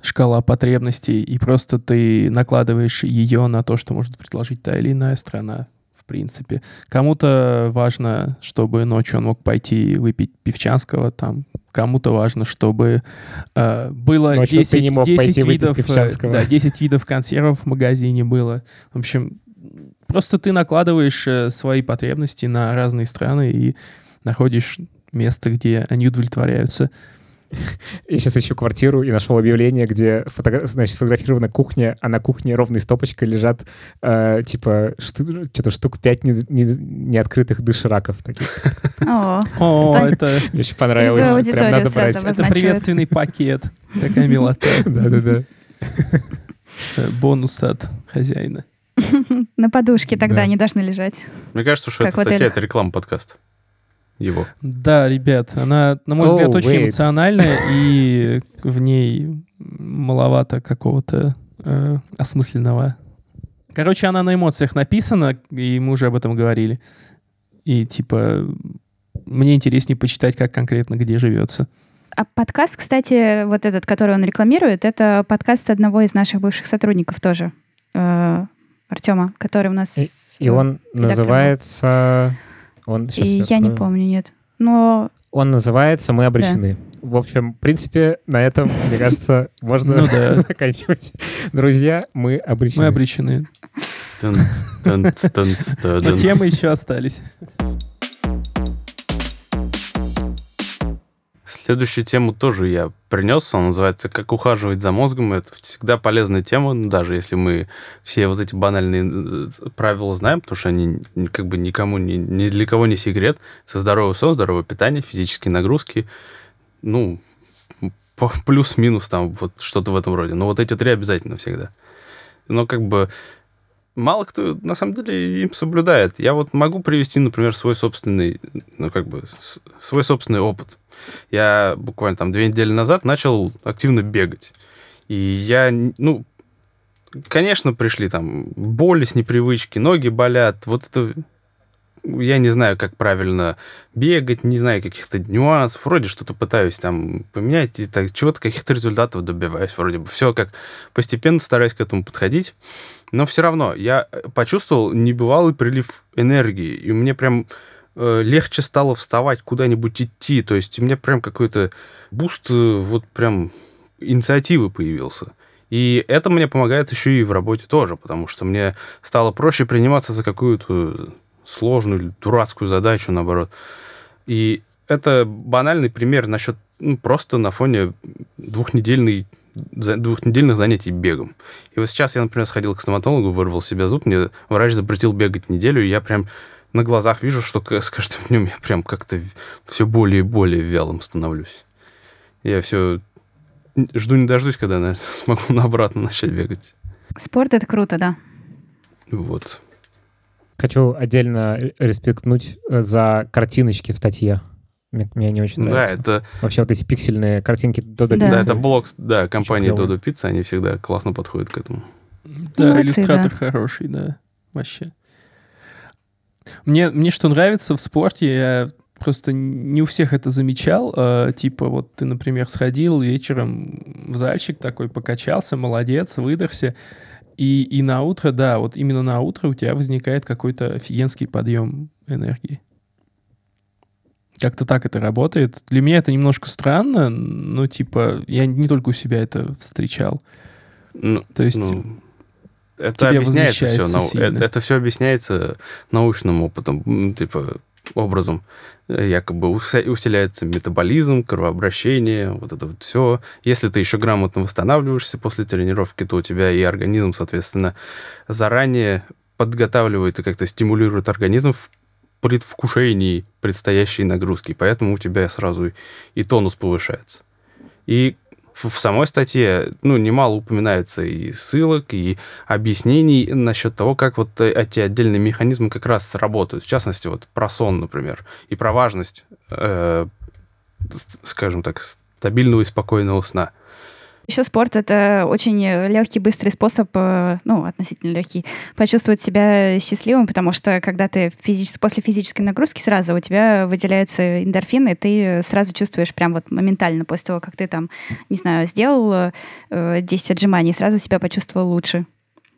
шкала потребностей, и просто ты накладываешь ее на то, что может предложить та или иная страна, в принципе. Кому-то важно, чтобы ночью он мог пойти выпить пивчанского, там, кому-то важно, чтобы э, было ночью 10, не мог 10 видов, э, да, 10 видов консервов в магазине было. В общем, просто ты накладываешь э, свои потребности на разные страны и находишь место, где они удовлетворяются. (laughs) Я сейчас ищу квартиру и нашел объявление, где фото... значит, сфотографирована кухня, а на кухне ровной стопочкой лежат э, типа шту... что-то штук пять неоткрытых не, не дошираков. Таких. О, (laughs) это... Мне очень понравилось. Прям надо брать. Это приветственный пакет. Такая милота. (laughs) Да-да-да. Бонус от хозяина. На подушке тогда они должны лежать. Мне кажется, что эта статья — это реклама подкаста его. Да, ребят, она, на мой oh, взгляд, очень wait. эмоциональная, (laughs) и в ней маловато какого-то э, осмысленного. Короче, она на эмоциях написана, и мы уже об этом говорили. И, типа, мне интереснее почитать, как конкретно где живется. А подкаст, кстати, вот этот, который он рекламирует, это подкаст одного из наших бывших сотрудников тоже, э, Артема, который у нас... И, и он называется... Он, сейчас и я, я не помню, нет. Но... Он называется «Мы обречены». Да. В общем, в принципе, на этом, мне кажется, (laughs) можно ну, (laughs) заканчивать. Друзья, мы обречены. Мы обречены. Темы еще остались. Следующую тему тоже я принес, она называется «Как ухаживать за мозгом». Это всегда полезная тема, ну, даже если мы все вот эти банальные э, правила знаем, потому что они как бы никому, ни, ни для кого не секрет. Со здоровый сон, здоровое питание, физические нагрузки, ну, плюс-минус там вот что-то в этом роде. Но вот эти три обязательно всегда. Но как бы мало кто на самом деле им соблюдает. Я вот могу привести, например, свой собственный, ну как бы свой собственный опыт. Я буквально там две недели назад начал активно бегать. И я, ну, конечно, пришли там боли с непривычки, ноги болят. Вот это я не знаю, как правильно бегать, не знаю каких-то нюансов. Вроде что-то пытаюсь там поменять, и так, чего-то, каких-то результатов добиваюсь. Вроде бы все как постепенно стараюсь к этому подходить. Но все равно я почувствовал небывалый прилив энергии. И мне прям Э, легче стало вставать, куда-нибудь идти. То есть у меня прям какой-то boost, э, вот прям инициативы появился. И это мне помогает еще и в работе тоже, потому что мне стало проще приниматься за какую-то сложную, дурацкую задачу, наоборот. И это банальный пример насчет ну, просто на фоне двухнедельной двухнедельных занятий бегом. И вот сейчас я, например, сходил к стоматологу, вырвал себе зуб, мне врач запретил бегать неделю, и я прям на глазах вижу, что с каждым днем я прям как-то все более и более вялым становлюсь. Я все жду не дождусь, когда я (laughs) смогу на обратно начать бегать. Спорт — это круто, да. Вот. Хочу отдельно респектнуть э, за картиночки в статье. Мне, мне не очень нравится. Да, это... Вообще вот эти пиксельные картинки Dodo да. Да, это блок, да, компании Dodo Pizza, они всегда классно подходят к этому. Да, Молодцы, иллюстратор да. хороший, да, вообще. Мне, мне что нравится в спорте, я просто не у всех это замечал. Э, типа, вот ты, например, сходил вечером в зальчик такой, покачался, молодец, выдохся. И, и на утро, да, вот именно на утро у тебя возникает какой-то офигенский подъем энергии. Как-то так это работает. Для меня это немножко странно, но типа я не только у себя это встречал. Ну, То есть... Ну это объясняется все. Нау... Это, это все объясняется научным опытом, типа образом. Якобы усиляется метаболизм, кровообращение, вот это вот все. Если ты еще грамотно восстанавливаешься после тренировки, то у тебя и организм, соответственно, заранее подготавливает и как-то стимулирует организм в предвкушении предстоящей нагрузки. Поэтому у тебя сразу и тонус повышается. И в, самой статье, ну, немало упоминается и ссылок, и объяснений насчет того, как вот э, эти отдельные механизмы как раз работают. В частности, вот про сон, например, и про важность, э, скажем так, стабильного и спокойного сна. Еще спорт — это очень легкий, быстрый способ, э, ну, относительно легкий, почувствовать себя счастливым, потому что когда ты физически, после физической нагрузки сразу у тебя выделяются эндорфины, и ты сразу чувствуешь прям вот моментально после того, как ты там, не знаю, сделал 10 э, отжиманий, сразу себя почувствовал лучше.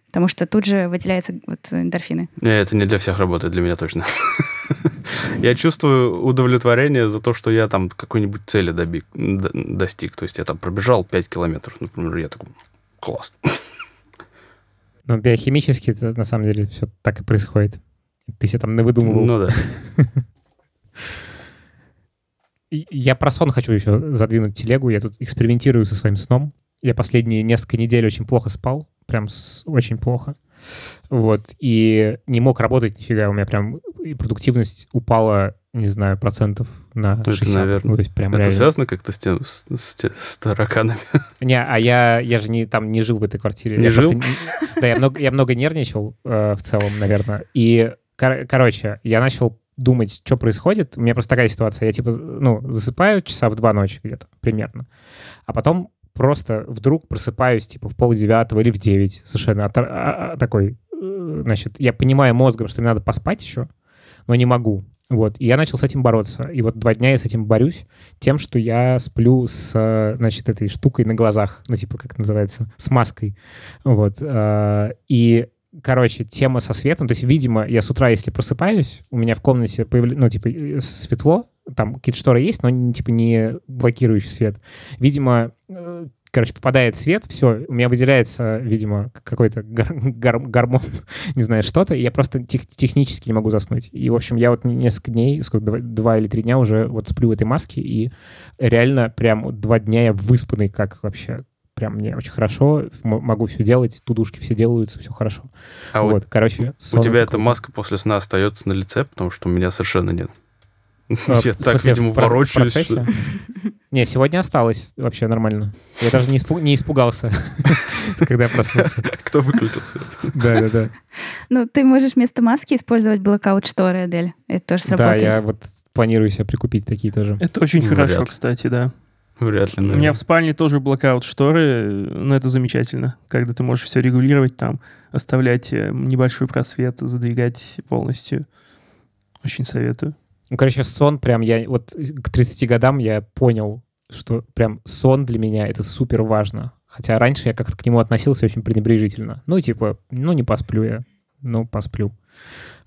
Потому что тут же выделяются вот эндорфины. Это не для всех работает, для меня точно. (laughs) Я чувствую удовлетворение за то, что я там какой-нибудь цели достиг. То есть я там пробежал 5 километров, например, я такой, класс. (laughs) Ну, биохимически это на самом деле все так и происходит. Ты себе там навыдумывал. Ну да. (laughs) Я про сон хочу еще задвинуть телегу. Я тут экспериментирую со своим сном. Я последние несколько недель очень плохо спал прям с, очень плохо. Вот, и не мог работать нифига, у меня прям и продуктивность упала, не знаю, процентов на 60. Это, наверное, ну, то есть прям это реально. связано как-то с тем, с, с, с тараканами? (laughs) Не, а я, я же не, там не жил в этой квартире. Не я жил? Просто, да, я много, я много нервничал э, в целом, наверное, и, кор- короче, я начал думать, что происходит. У меня просто такая ситуация. Я, типа, ну, засыпаю часа в два ночи где-то примерно. А потом просто вдруг просыпаюсь, типа, в полдевятого или в девять, совершенно от, а, а, такой, э, значит, я понимаю мозгом, что мне надо поспать еще, но не могу. Вот, и я начал с этим бороться. И вот два дня я с этим борюсь тем, что я сплю с, значит, этой штукой на глазах, ну, типа, как называется, с маской. Вот. Э, и короче, тема со светом, то есть, видимо, я с утра, если просыпаюсь, у меня в комнате появляется, ну, типа, э, светло, там какие-то шторы есть, но, типа, не блокирующий свет. Видимо, э, короче, попадает свет, все, у меня выделяется, видимо, какой-то гор- гор- гормон, (laughs) не знаю, что-то, и я просто тех- технически не могу заснуть. И, в общем, я вот несколько дней, сколько, два, два или три дня уже вот сплю в этой маске, и реально прям два дня я выспанный, как вообще прям мне очень хорошо, могу все делать, тудушки все делаются, все хорошо. А вот, короче, у тебя эта маска после сна остается на лице, потому что у меня совершенно нет. А, я так, видимо, ворочаюсь. Не, сегодня осталось вообще нормально. Я даже не, испугался, (laughs) когда я проснулся. Кто выключил свет? Да, да, да. Ну, ты можешь вместо маски использовать blackout шторы, Адель. Это тоже сработает. Да, я вот планирую себе прикупить такие тоже. Это очень хорошо, кстати, да. Вряд ли. Наверное. У меня в спальне тоже blackout шторы, но это замечательно, когда ты можешь все регулировать там, оставлять э, небольшой просвет, задвигать полностью. Очень советую. Ну, короче, сон прям я... Вот к 30 годам я понял, что прям сон для меня — это супер важно. Хотя раньше я как-то к нему относился очень пренебрежительно. Ну, типа, ну, не посплю я. Ну, посплю.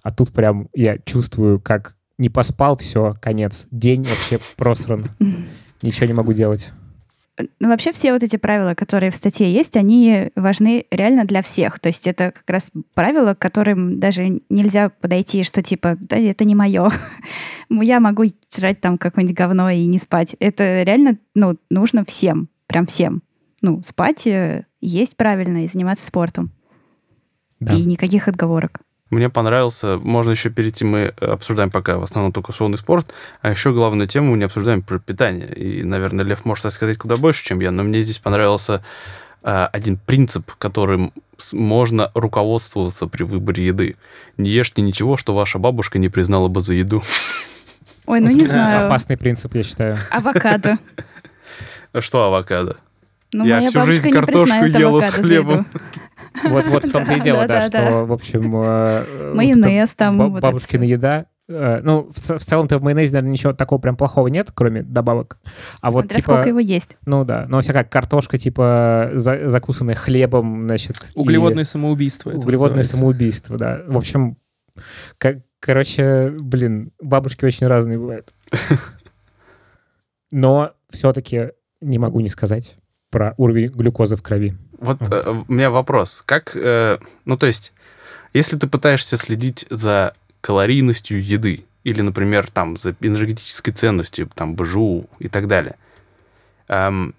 А тут прям я чувствую, как не поспал, все, конец. День вообще просран. (laughs) Ничего не могу делать. Ну, вообще все вот эти правила, которые в статье есть, они важны реально для всех. То есть это как раз правила, к которым даже нельзя подойти, что типа, да, это не мое. (laughs) Я могу жрать там какое-нибудь говно и не спать. Это реально, ну, нужно всем, прям всем. Ну, спать, э, есть правильно и заниматься спортом. Да. И никаких отговорок. Мне понравился, можно еще перейти, мы обсуждаем пока в основном только сонный спорт, а еще главную тему мы не обсуждаем про питание. И, наверное, Лев может рассказать куда больше, чем я, но мне здесь понравился э, один принцип, которым можно руководствоваться при выборе еды. Не ешьте ничего, что ваша бабушка не признала бы за еду. Ой, ну не знаю. Опасный принцип, я считаю. Авокадо. (laughs) Что авокадо? Ну, я всю жизнь картошку ела с хлебом. (laughs) Вот, вот в том-то и дело, да, что, в общем... Э, Майонез там. Бабушкина еда, э, ну, в, в целом-то в майонезе, наверное, ничего такого прям плохого нет, кроме добавок. А Смотря вот, типа, сколько его есть. Ну да, но вся как картошка, типа, за, закусанная хлебом, значит... Углеводное и... самоубийство. Углеводное самоубийство, да. В общем, как, короче, блин, бабушки очень разные бывают. (laughs) Но все-таки не могу не сказать про уровень глюкозы в крови. Вот э, у меня вопрос. Как, э, ну то есть, если ты пытаешься следить за калорийностью еды, или, например, там, за энергетической ценностью, там, БЖУ и так далее, эм,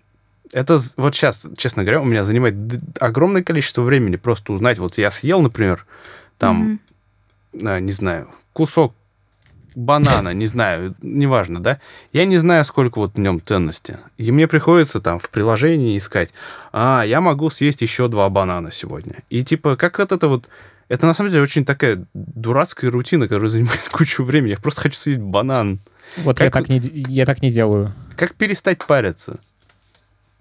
это вот сейчас, честно говоря, у меня занимает огромное количество времени просто узнать, вот я съел, например, там, mm-hmm. э, не знаю, кусок банана, не знаю, неважно, да? Я не знаю, сколько вот в нем ценности. И мне приходится там в приложении искать, а, я могу съесть еще два банана сегодня. И типа, как вот это вот... Это на самом деле очень такая дурацкая рутина, которая занимает (laughs) кучу времени. Я просто хочу съесть банан. Вот как... я, так не, я так не делаю. Как перестать париться?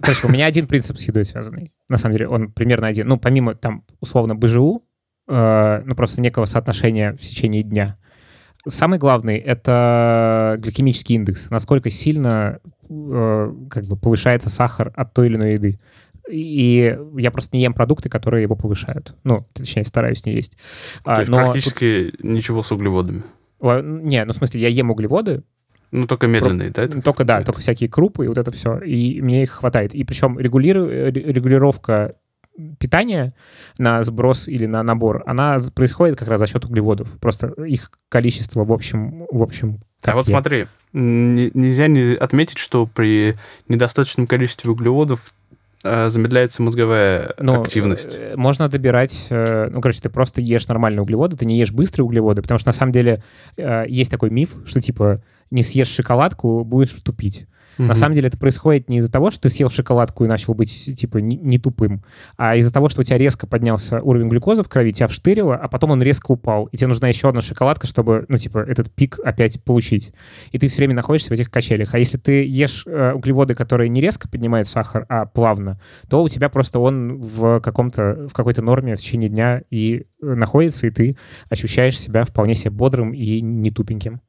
Короче, у меня один принцип с едой связанный. На самом деле, он примерно один. Ну, помимо там, условно, БЖУ, э, ну, просто некого соотношения в течение дня. Самый главный — это гликемический индекс. Насколько сильно э, как бы повышается сахар от той или иной еды. И я просто не ем продукты, которые его повышают. Ну, точнее, стараюсь не есть. То есть Но практически тут... ничего с углеводами? Не, ну, в смысле, я ем углеводы, ну, только медленные, Про... да? Это только, да, только всякие крупы и вот это все. И мне их хватает. И причем регулиру... регулировка питания на сброс или на набор, она происходит как раз за счет углеводов. Просто их количество в общем... В общем а вот я. смотри, нельзя не отметить, что при недостаточном количестве углеводов э, замедляется мозговая Но активность. Э, можно добирать, э, ну, короче, ты просто ешь нормальные углеводы, ты не ешь быстрые углеводы, потому что на самом деле есть такой миф, что типа не съешь шоколадку, будешь тупить. Mm-hmm. На самом деле это происходит не из-за того, что ты съел шоколадку и начал быть, типа, не, не тупым, а из-за того, что у тебя резко поднялся уровень глюкозы в крови, тебя вштырило, а потом он резко упал, и тебе нужна еще одна шоколадка, чтобы, ну, типа, этот пик опять получить. И ты все время находишься в этих качелях. А если ты ешь э, углеводы, которые не резко поднимают сахар, а плавно, то у тебя просто он в каком-то, в какой-то норме в течение дня и э, находится, и ты ощущаешь себя вполне себе бодрым и не тупеньким.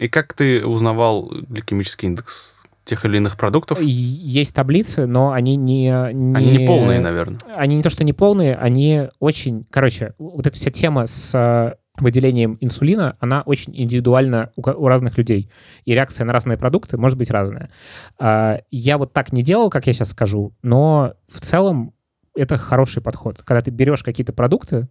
И как ты узнавал гликемический индекс тех или иных продуктов? Есть таблицы, но они не... не они не полные, наверное. Они не то, что не полные, они очень... Короче, вот эта вся тема с э, выделением инсулина, она очень индивидуальна у, у разных людей. И реакция на разные продукты может быть разная. А, я вот так не делал, как я сейчас скажу, но в целом это хороший подход. Когда ты берешь какие-то продукты,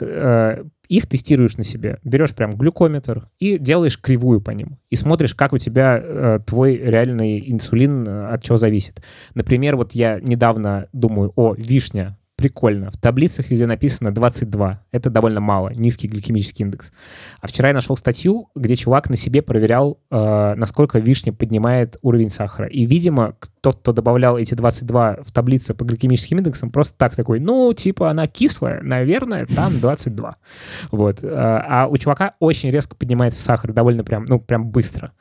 э, их тестируешь на себе, берешь прям глюкометр и делаешь кривую по ним. И смотришь, как у тебя э, твой реальный инсулин э, от чего зависит. Например, вот я недавно думаю, о, вишня, прикольно. В таблицах везде написано 22. Это довольно мало, низкий гликемический индекс. А вчера я нашел статью, где чувак на себе проверял, э, насколько вишня поднимает уровень сахара. И, видимо, тот, кто добавлял эти 22 в таблице по гликемическим индексам, просто так такой, ну, типа, она кислая, наверное, там 22. Вот. Э, а у чувака очень резко поднимается сахар, довольно прям, ну, прям быстро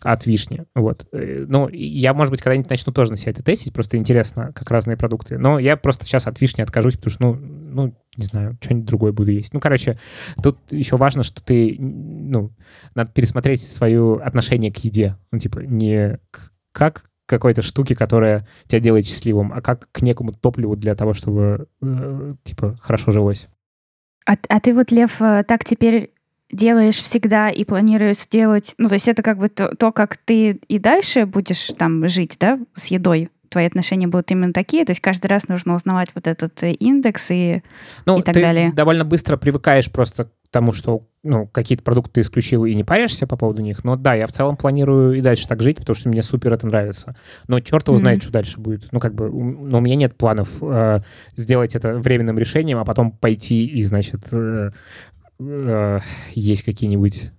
от вишни. Вот. Э, ну, я, может быть, когда-нибудь начну тоже на себя это тестить, просто интересно, как разные продукты. Но я просто сейчас от вишни откажусь, потому что, ну, ну не знаю, что-нибудь другое буду есть. Ну, короче, тут еще важно, что ты, ну, надо пересмотреть свое отношение к еде. Ну, типа, не как какой-то штуки, которая тебя делает счастливым, а как к некому топливу для того, чтобы, э, типа, хорошо жилось. А, а ты вот, Лев, э, так теперь делаешь всегда и планируешь сделать... Ну, то есть это как бы то, то, как ты и дальше будешь там жить, да, с едой? Твои отношения будут именно такие? То есть каждый раз нужно узнавать вот этот э, индекс и, ну, и так ты далее? довольно быстро привыкаешь просто к тому, что ну, какие-то продукты ты исключил и не паришься по поводу них. Но да, я в целом планирую и дальше так жить, потому что мне супер это нравится. Но черт его mm-hmm. знает, что дальше будет. Ну, как бы, но у меня нет планов э, сделать это временным решением, а потом пойти и, значит, э, э, есть какие-нибудь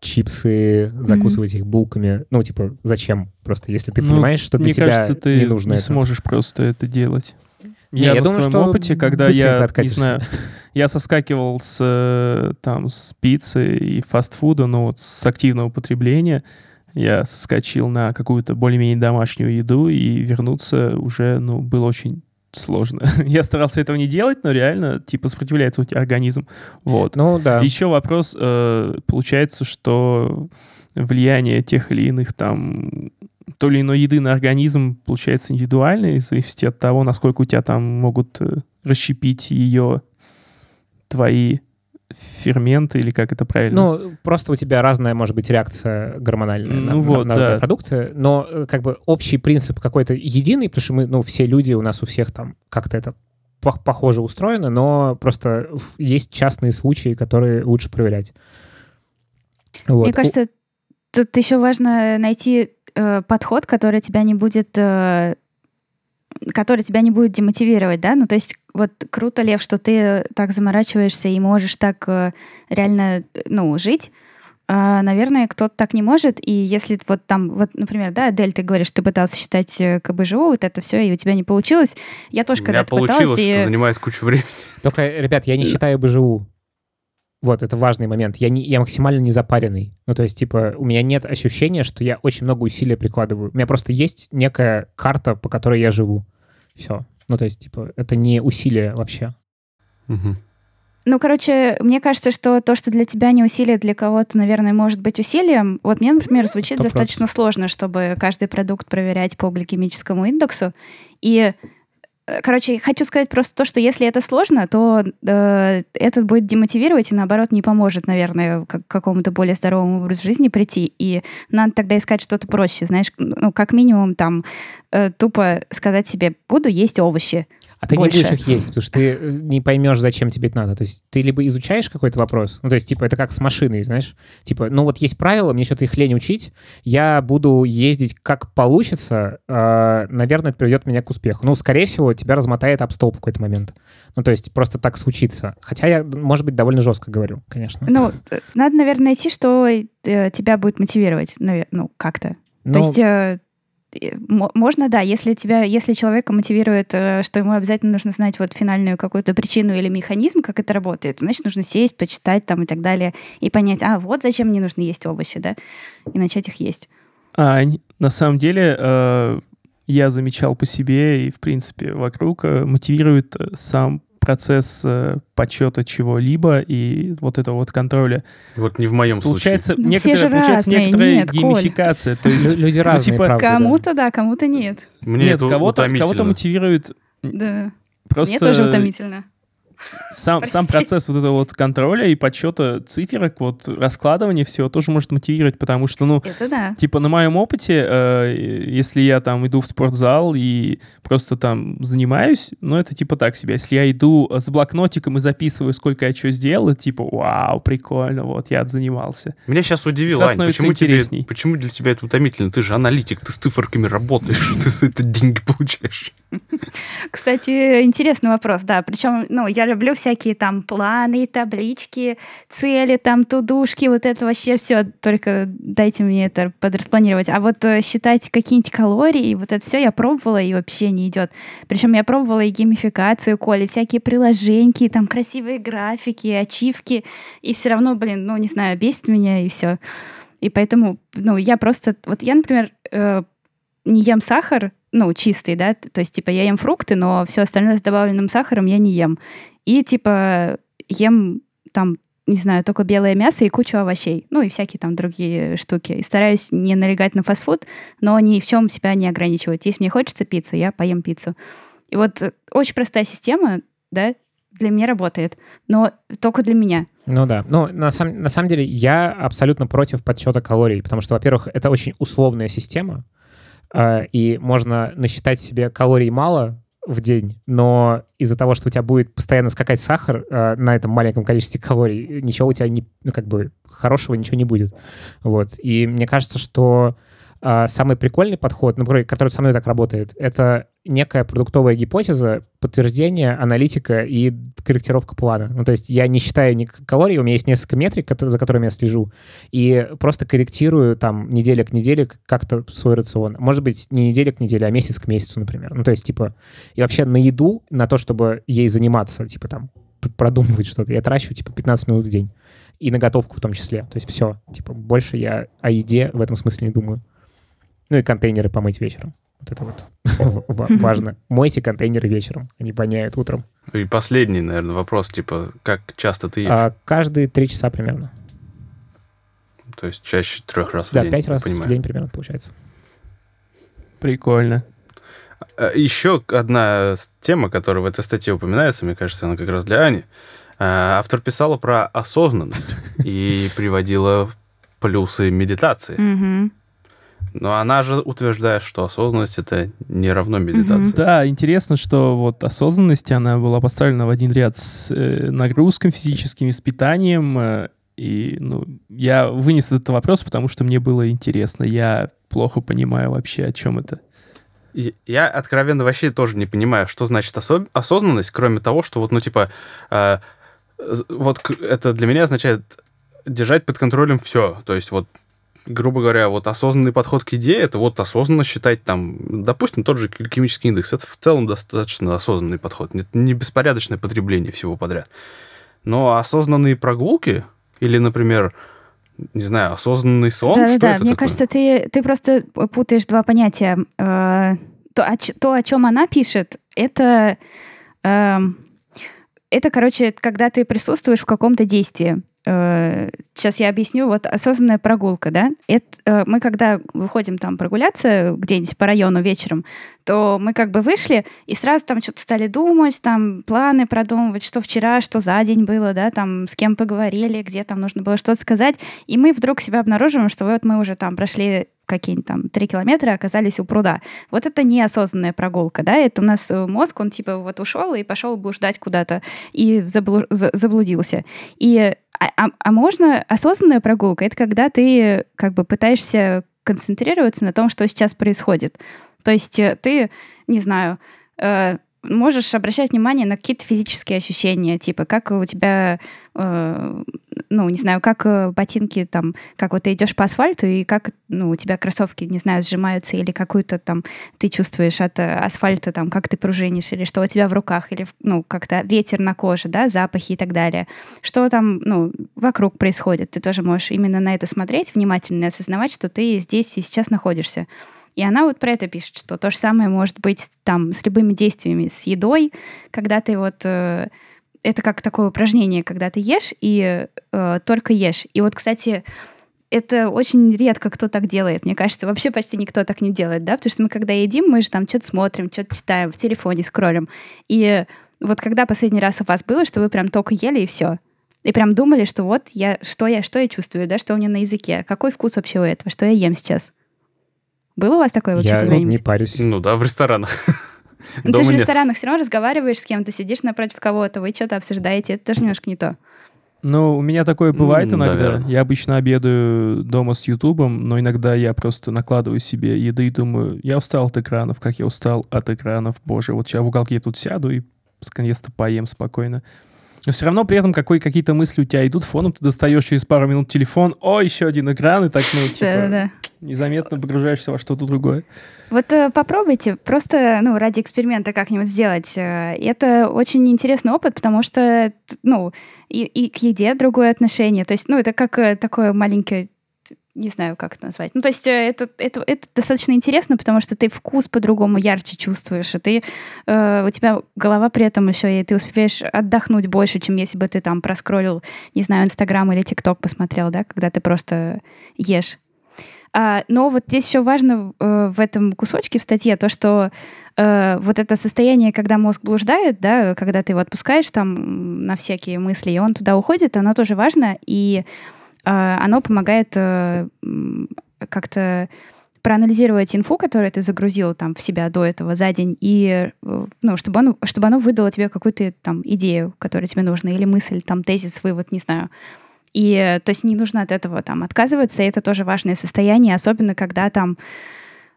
чипсы, закусывать mm-hmm. их булками. Ну, типа, зачем? Просто если ты ну, понимаешь, что для тебя кажется, ты не нужно не это. сможешь просто это делать. Не, я, я на думаю, своем опыте, когда я, не знаю, я соскакивал с, э, там, с пиццы и фастфуда, но вот с активного потребления я соскочил на какую-то более-менее домашнюю еду, и вернуться уже, ну, было очень сложно. (laughs) Я старался этого не делать, но реально, типа, сопротивляется у тебя организм. Вот. Ну, да. Еще вопрос, э, получается, что влияние тех или иных там то или иной еды на организм получается индивидуальное, в зависимости от того, насколько у тебя там могут э, расщепить ее твои ферменты или как это правильно? Ну, просто у тебя разная, может быть, реакция гормональная ну на, вот, на, на разные продукты, но э, как бы общий принцип какой-то единый, потому что мы, ну, все люди, у нас у всех там как-то это похоже устроено, но просто есть частные случаи, которые лучше проверять. Вот. Мне кажется, тут еще важно найти э, подход, который тебя не будет э, который тебя не будет демотивировать, да? Ну, то есть вот круто, Лев, что ты так заморачиваешься и можешь так э, реально, ну, жить. А, наверное, кто-то так не может, и если вот там, вот, например, да, Дель, ты говоришь, ты пытался считать э, КБЖУ, вот это все, и у тебя не получилось. Я тоже когда-то пыталась... получилось, и... что занимает кучу времени. Только, ребят, я не считаю БЖУ. Вот, это важный момент. Я, не, я максимально не запаренный. Ну, то есть, типа, у меня нет ощущения, что я очень много усилий прикладываю. У меня просто есть некая карта, по которой я живу. Все. Ну, то есть, типа, это не усилие вообще. Угу. Ну, короче, мне кажется, что то, что для тебя не усилие, для кого-то, наверное, может быть усилием. Вот мне, например, звучит 100%. достаточно сложно, чтобы каждый продукт проверять по гликемическому индексу. И, короче, хочу сказать просто то, что если это сложно, то э, это будет демотивировать и, наоборот, не поможет, наверное, к какому-то более здоровому образу жизни прийти. И надо тогда искать что-то проще, знаешь, ну, как минимум, там, э, тупо сказать себе, буду есть овощи а ты больше. не будешь их есть, потому что ты э, не поймешь, зачем тебе это надо. То есть ты либо изучаешь какой-то вопрос, ну, то есть, типа, это как с машиной, знаешь, типа, ну, вот есть правила, мне что-то их лень учить, я буду ездить как получится, э, наверное, это приведет меня к успеху. Ну, скорее всего, тебя размотает об столб в какой-то момент. Ну, то есть просто так случится. Хотя я, может быть, довольно жестко говорю, конечно. Ну, э, надо, наверное, найти, что э, тебя будет мотивировать, ну, как-то. Но... То есть можно, да, если тебя, если человека мотивирует, э, что ему обязательно нужно знать вот финальную какую-то причину или механизм, как это работает, значит, нужно сесть, почитать там и так далее, и понять, а вот зачем мне нужно есть овощи, да, и начать их есть. А на самом деле э, я замечал по себе и, в принципе, вокруг э, мотивирует сам процесс э, подсчета чего-либо и вот этого вот контроля. Вот не в моем получается, случае. Некоторая, получается разные. некоторая нет, геймификация. Коль. То есть, люди ну, разные, типа, правда, Кому-то да, кому-то нет. Мне нет, это кого-то, кого-то мотивирует... Да. Просто... Мне тоже утомительно сам, сам процесс вот этого вот контроля и подсчета циферок, вот раскладывания всего тоже может мотивировать, потому что, ну, Это да. типа на моем опыте, э, если я там иду в спортзал и просто там занимаюсь, ну, это типа так себе. Если я иду с блокнотиком и записываю, сколько я что сделал, типа, вау, прикольно, вот, я отзанимался. Меня сейчас удивило, Ань, почему, тебе, почему для тебя это утомительно? Ты же аналитик, ты с циферками работаешь, ты за это деньги получаешь. Кстати, интересный вопрос, да. Причем, ну, я люблю всякие там планы, таблички, цели, там тудушки, вот это вообще все. Только дайте мне это подраспланировать. А вот э, считать какие-нибудь калории, вот это все я пробовала и вообще не идет. Причем я пробовала и геймификацию, Коли, всякие приложеньки, там красивые графики, ачивки, и все равно, блин, ну, не знаю, бесит меня и все. И поэтому, ну, я просто... Вот я, например, э, не ем сахар, ну, чистый, да, то есть, типа, я ем фрукты, но все остальное с добавленным сахаром я не ем. И, типа, ем там, не знаю, только белое мясо и кучу овощей, ну, и всякие там другие штуки. И стараюсь не налегать на фастфуд, но ни в чем себя не ограничивать. Если мне хочется пиццу, я поем пиццу. И вот очень простая система, да, для меня работает, но только для меня. Ну да. Ну, на, сам, на самом деле, я абсолютно против подсчета калорий, потому что, во-первых, это очень условная система, и можно насчитать себе калорий мало в день, но из-за того, что у тебя будет постоянно скакать сахар э, на этом маленьком количестве калорий, ничего у тебя не, ну, как бы хорошего ничего не будет. Вот. И мне кажется, что а самый прикольный подход, например, который со мной так работает, это некая продуктовая гипотеза, подтверждение, аналитика и корректировка плана. Ну, то есть я не считаю ни калорий, у меня есть несколько метрик, за которыми я слежу, и просто корректирую там неделя к неделе как-то свой рацион. Может быть, не неделя к неделе, а месяц к месяцу, например. Ну, то есть, типа, и вообще на еду, на то, чтобы ей заниматься, типа, там, продумывать что-то, я трачу, типа, 15 минут в день. И на готовку в том числе. То есть все. Типа, больше я о еде в этом смысле не думаю. Ну и контейнеры помыть вечером. Вот это вот (laughs) важно. (laughs) Мойте контейнеры вечером, они воняют утром. И последний, наверное, вопрос, типа, как часто ты ешь? А, каждые три часа примерно. То есть чаще трех раз в да, день? Да, пять раз в день примерно получается. Прикольно. А, Еще одна тема, которая в этой статье упоминается, мне кажется, она как раз для Ани. А, автор писала про осознанность (laughs) и приводила плюсы медитации. Но она же утверждает, что осознанность это не равно медитации. Mm-hmm. Да, интересно, что вот осознанность, она была поставлена в один ряд с э, нагрузками физическими, с питанием. Э, и ну, я вынес этот вопрос, потому что мне было интересно. Я плохо понимаю вообще, о чем это. Я откровенно вообще тоже не понимаю, что значит осо- осознанность, кроме того, что вот, ну, типа, э, вот это для меня означает держать под контролем все. То есть вот грубо говоря, вот осознанный подход к идее, это вот осознанно считать там, допустим, тот же химический индекс, это в целом достаточно осознанный подход, не, не беспорядочное потребление всего подряд. Но осознанные прогулки или, например, не знаю, осознанный сон, да, да, это мне такое? кажется, ты, ты просто путаешь два понятия. Э, то, о, то, о чем она пишет, это... Э, это, короче, когда ты присутствуешь в каком-то действии. Сейчас я объясню. Вот осознанная прогулка, да? Это, э, мы когда выходим там прогуляться где-нибудь по району вечером, то мы как бы вышли и сразу там что-то стали думать, там планы продумывать, что вчера, что за день было, да, там с кем поговорили, где там нужно было что-то сказать. И мы вдруг себя обнаруживаем, что вот мы уже там прошли какие-нибудь там три километра оказались у пруда. Вот это неосознанная прогулка, да, это у нас э, мозг, он типа вот ушел и пошел блуждать куда-то и заблу- заблудился. И а, а, а можно осознанная прогулка? Это когда ты как бы пытаешься концентрироваться на том, что сейчас происходит. То есть э, ты, не знаю, э, можешь обращать внимание на какие-то физические ощущения, типа как у тебя, э, ну, не знаю, как э, ботинки там, как вот ты идешь по асфальту, и как, ну, у тебя кроссовки, не знаю, сжимаются, или какую-то там ты чувствуешь от э, асфальта, там, как ты пружинишь, или что у тебя в руках, или, ну, как-то ветер на коже, да, запахи и так далее. Что там, ну, вокруг происходит. Ты тоже можешь именно на это смотреть внимательно и осознавать, что ты здесь и сейчас находишься. И она вот про это пишет, что то же самое может быть там с любыми действиями, с едой, когда ты вот... Э, это как такое упражнение, когда ты ешь и э, только ешь. И вот, кстати, это очень редко кто так делает. Мне кажется, вообще почти никто так не делает, да, потому что мы когда едим, мы же там что-то смотрим, что-то читаем, в телефоне скроллим. И вот когда последний раз у вас было, что вы прям только ели и все, и прям думали, что вот я, что я, что я чувствую, да, что у меня на языке, какой вкус вообще у этого, что я ем сейчас. Было у вас такое вообще Я не парюсь. Ну да, в ресторанах. Ну, ты же в ресторанах все равно разговариваешь с кем-то, сидишь напротив кого-то, вы что-то обсуждаете, это тоже немножко не то. Ну, у меня такое бывает mm, иногда. Наверное. Я обычно обедаю дома с Ютубом, но иногда я просто накладываю себе еды и думаю, я устал от экранов, как я устал от экранов. Боже, вот сейчас в уголке я тут сяду и наконец-то поем спокойно. Но все равно при этом какой, какие-то мысли у тебя идут фоном, ты достаешь через пару минут телефон, о, еще один экран, и так, ну, типа, незаметно погружаешься во что-то другое. Вот э, попробуйте, просто, ну, ради эксперимента как-нибудь сделать. Э, это очень интересный опыт, потому что, ну, и, и к еде другое отношение. То есть, ну, это как э, такое маленькое не знаю, как это назвать. Ну, то есть э, это, это, это достаточно интересно, потому что ты вкус по-другому ярче чувствуешь, и ты, э, у тебя голова при этом еще, и ты успеваешь отдохнуть больше, чем если бы ты там проскроллил, не знаю, Инстаграм или ТикТок посмотрел, да, когда ты просто ешь. А, но вот здесь еще важно э, в этом кусочке в статье то, что э, вот это состояние, когда мозг блуждает, да, когда ты его отпускаешь там на всякие мысли, и он туда уходит, оно тоже важно, и оно помогает э, как-то проанализировать инфу, которую ты загрузил там в себя до этого за день, и э, ну, чтобы, оно, чтобы оно выдало тебе какую-то там идею, которая тебе нужна, или мысль, там, тезис, вывод, не знаю. И э, то есть не нужно от этого там отказываться, и это тоже важное состояние, особенно когда там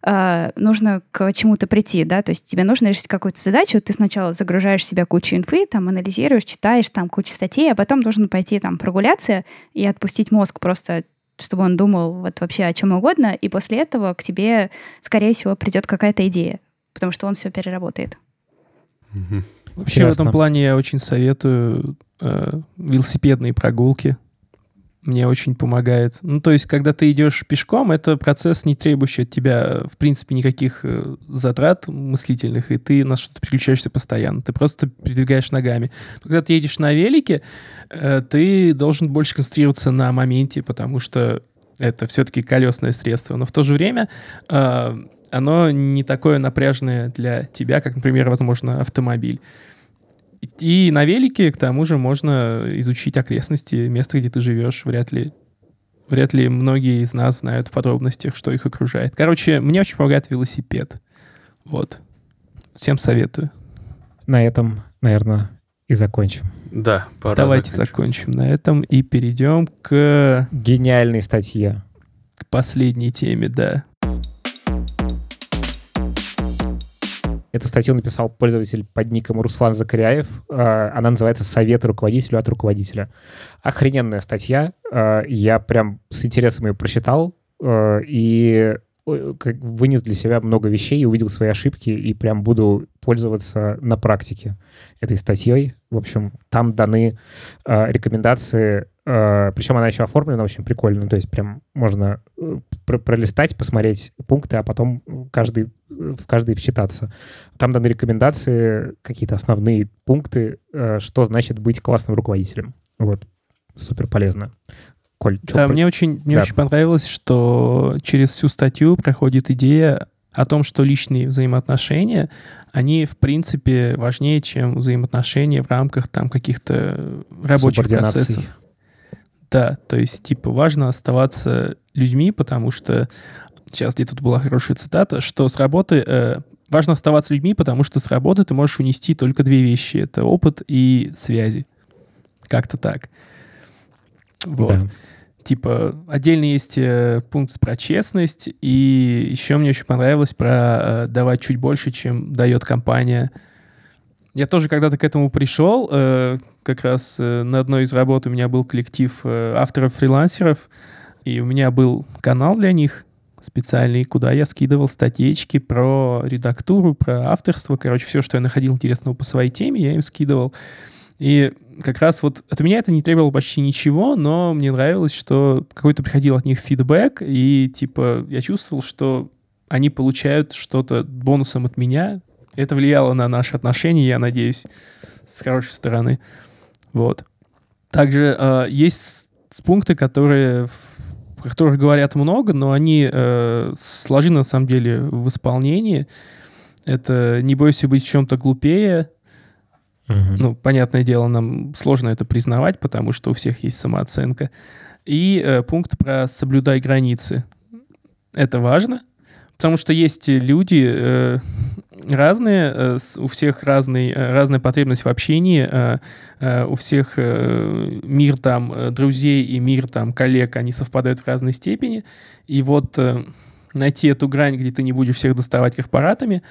э, нужно к чему-то прийти, да, то есть тебе нужно решить какую-то задачу, ты сначала загружаешь в себя кучу инфы, там анализируешь, читаешь там кучу статей, а потом нужно пойти там прогуляться и отпустить мозг просто чтобы он думал вот вообще о чем угодно, и после этого к тебе, скорее всего, придет какая-то идея, потому что он все переработает. Вообще Ясно. в этом плане я очень советую э, велосипедные прогулки мне очень помогает. Ну, то есть, когда ты идешь пешком, это процесс, не требующий от тебя, в принципе, никаких э, затрат мыслительных, и ты на что-то переключаешься постоянно. Ты просто передвигаешь ногами. Но когда ты едешь на велике, э, ты должен больше концентрироваться на моменте, потому что это все-таки колесное средство. Но в то же время э, оно не такое напряжное для тебя, как, например, возможно, автомобиль. И на велике, к тому же, можно изучить окрестности, место, где ты живешь. Вряд ли, вряд ли многие из нас знают в подробностях, что их окружает. Короче, мне очень помогает велосипед. Вот. Всем советую. На этом, наверное, и закончим. Да, пора Давайте закончим на этом и перейдем к... Гениальной статье. К последней теме, да. Эту статью написал пользователь под ником Руслан Закаряев. Э, она называется «Совет руководителю от руководителя». Охрененная статья. Э, я прям с интересом ее прочитал. И как вынес для себя много вещей увидел свои ошибки, и прям буду пользоваться на практике этой статьей. В общем, там даны э, рекомендации, э, причем она еще оформлена очень прикольно, то есть прям можно э, про пролистать, посмотреть пункты, а потом каждый, в каждый вчитаться. Там даны рекомендации, какие-то основные пункты, э, что значит быть классным руководителем. Вот, супер полезно. Коль, да, мне очень, мне да. очень понравилось, что через всю статью проходит идея о том, что личные взаимоотношения, они, в принципе, важнее, чем взаимоотношения в рамках там каких-то рабочих процессов. Да, то есть, типа, важно оставаться людьми, потому что сейчас где-то тут была хорошая цитата, что с работы э, важно оставаться людьми, потому что с работы ты можешь унести только две вещи: это опыт и связи. Как-то так. Вот. Да. Типа, отдельно есть э, пункт про честность, и еще мне очень понравилось про э, давать чуть больше, чем дает компания. Я тоже когда-то к этому пришел. Э, как раз на одной из работ у меня был коллектив авторов-фрилансеров, и у меня был канал для них специальный, куда я скидывал статейки про редактуру, про авторство. Короче, все, что я находил интересного по своей теме, я им скидывал. И как раз вот от меня это не требовало почти ничего, но мне нравилось, что какой-то приходил от них фидбэк, и типа я чувствовал, что они получают что-то бонусом от меня. Это влияло на наши отношения, я надеюсь, с хорошей стороны. Вот. Также э, есть пункты, которые о которых говорят много, но они э, сложны на самом деле в исполнении. Это не бойся быть в чем-то глупее, Ну, понятное дело, нам сложно это признавать, потому что у всех есть самооценка. И э, пункт про соблюдай границы. Это важно, потому что есть люди э, разные, э, у всех разный, э, разная потребность в общении, э, э, у всех э, мир там э, друзей и мир там коллег, они совпадают в разной степени. И вот... Э, найти эту грань, где ты не будешь всех доставать корпоратами,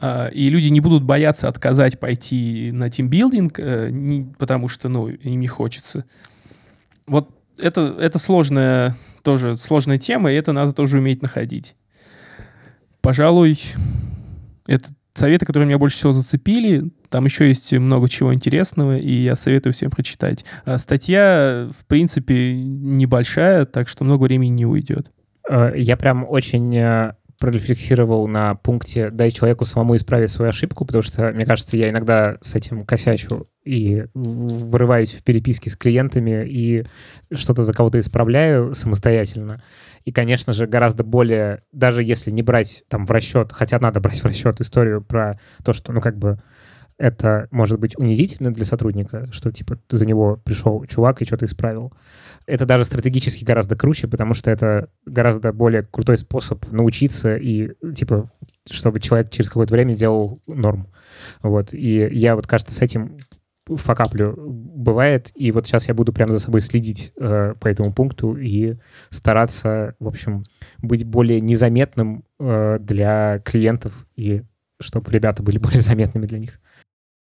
э, и люди не будут бояться отказать пойти на тимбилдинг, э, потому что, ну, им не хочется. Вот это, это сложная, тоже сложная тема, и это надо тоже уметь находить. Пожалуй, это советы, которые меня больше всего зацепили. Там еще есть много чего интересного, и я советую всем прочитать. А статья, в принципе, небольшая, так что много времени не уйдет. Э, я прям очень э, прорефлексировал на пункте «дай человеку самому исправить свою ошибку», потому что, мне кажется, я иногда с этим косячу и вырываюсь в переписки с клиентами и что-то за кого-то исправляю самостоятельно. И, конечно же, гораздо более, даже если не брать там в расчет, хотя надо брать в расчет историю про то, что, ну, как бы это может быть унизительно для сотрудника, что, типа, за него пришел чувак и что-то исправил. Это даже стратегически гораздо круче, потому что это гораздо более крутой способ научиться и, типа, чтобы человек через какое-то время делал норм. Вот. И я вот, кажется, с этим факаплю бывает, и вот сейчас я буду прямо за собой следить э, по этому пункту и стараться, в общем, быть более незаметным э, для клиентов и чтобы ребята были (laughs) более заметными для них.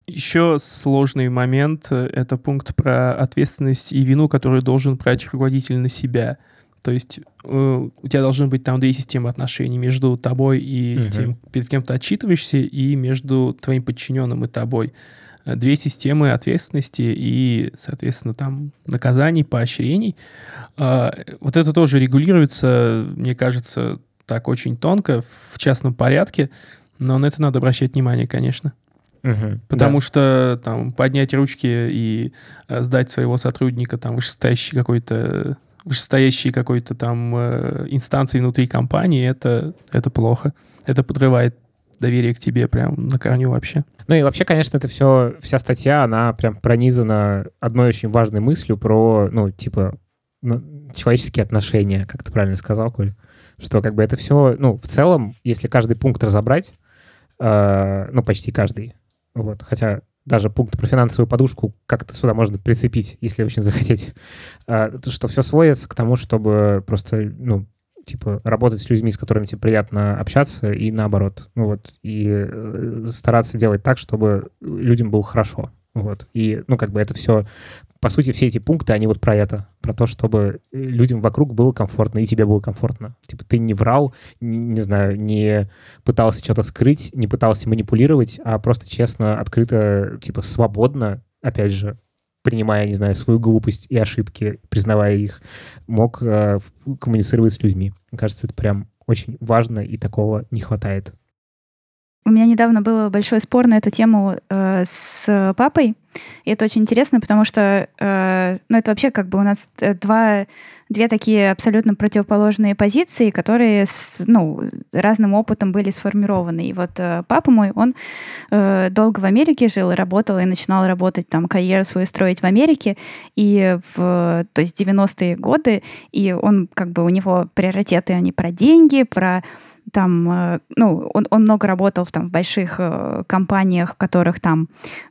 Еще сложный момент э, — это пункт про ответственность и вину, которую должен брать руководитель на себя. То есть э, у тебя должны быть там две системы отношений между тобой и угу. тем, перед кем ты отчитываешься, и между твоим подчиненным и тобой. Э, две системы ответственности и, соответственно, там наказаний, поощрений. Э, вот это тоже регулируется, мне кажется, так очень тонко, в частном порядке, но на это надо обращать внимание, конечно. Угу, Потому да. что там поднять ручки и э, сдать своего сотрудника там вышестоящий какой-то вышестоящей какой-то там э, инстанции внутри компании, это, это плохо. Это подрывает доверие к тебе прям на корню вообще. Ну и вообще, конечно, это все, вся статья, она прям пронизана одной очень важной мыслью про, ну, типа, ну, человеческие отношения, как ты правильно сказал, Коль, что как бы это все, ну, в целом, если каждый пункт разобрать, э, ну, почти каждый, вот. Хотя даже пункт про финансовую подушку как-то сюда можно прицепить, если очень захотеть. А, что все сводится к тому, чтобы просто, ну, типа, работать с людьми, с которыми тебе приятно общаться, и наоборот. Ну вот, и э, стараться делать так, чтобы людям было хорошо. Вот. И, ну, как бы это все, по сути, все эти пункты, они вот про это, про то, чтобы людям вокруг было комфортно, и тебе было комфортно. Типа ты не врал, не, не знаю, не пытался что-то скрыть, не пытался манипулировать, а просто честно, открыто, типа свободно, опять же, принимая, не знаю, свою глупость и ошибки, признавая их, мог э, коммуницировать с людьми. Мне кажется, это прям очень важно, и такого не хватает. У меня недавно был большой спор на эту тему э, с папой. И это очень интересно, потому что, э, ну, это вообще как бы у нас э, два, две такие абсолютно противоположные позиции, которые с, ну, разным опытом были сформированы. И вот э, папа мой, он э, долго в Америке жил работал, и начинал работать там, карьеру свою строить в Америке, и в, то есть 90-е годы, и он как бы, у него приоритеты, они про деньги, про там, э, ну, он, он много работал там, в больших э, компаниях, в которых там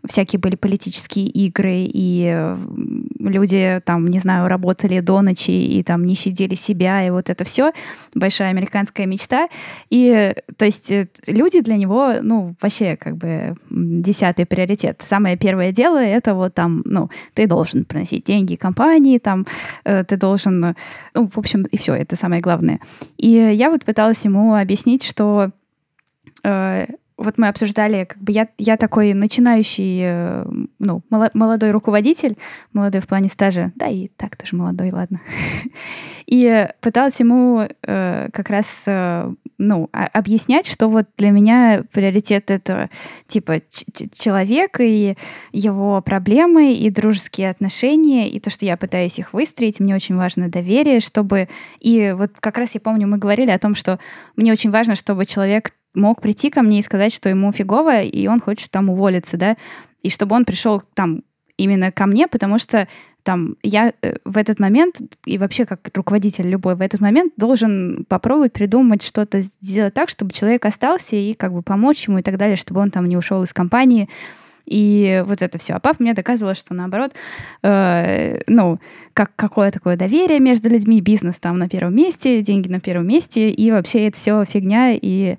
всякие были политические игры, и э, люди там, не знаю, работали до ночи и там не сидели себя, и вот это все, большая американская мечта. И, то есть, люди для него, ну, вообще, как бы, десятый приоритет. Самое первое дело — это вот там, ну, ты должен приносить деньги компании, там, ты должен, ну, в общем, и все, это самое главное. И я вот пыталась ему объяснить, что э, вот мы обсуждали, как бы я, я такой начинающий, э, ну, молодой руководитель, молодой в плане стажа, да, и так тоже молодой, ладно. (laughs) И пыталась ему э, как раз, э, ну, объяснять, что вот для меня приоритет это, типа, человек и его проблемы, и дружеские отношения, и то, что я пытаюсь их выстроить. Мне очень важно доверие, чтобы... И вот как раз я помню, мы говорили о том, что мне очень важно, чтобы человек мог прийти ко мне и сказать, что ему фигово, и он хочет там уволиться, да, и чтобы он пришел там именно ко мне, потому что там я э, в этот момент, и вообще как руководитель любой в этот момент должен попробовать придумать что-то сделать так, чтобы человек остался и как бы помочь ему и так далее, чтобы он там не ушел из компании. И вот это все. А папа мне доказывал, что наоборот, э, ну, как какое такое доверие между людьми, бизнес там на первом месте, деньги на первом месте, и вообще это все фигня, и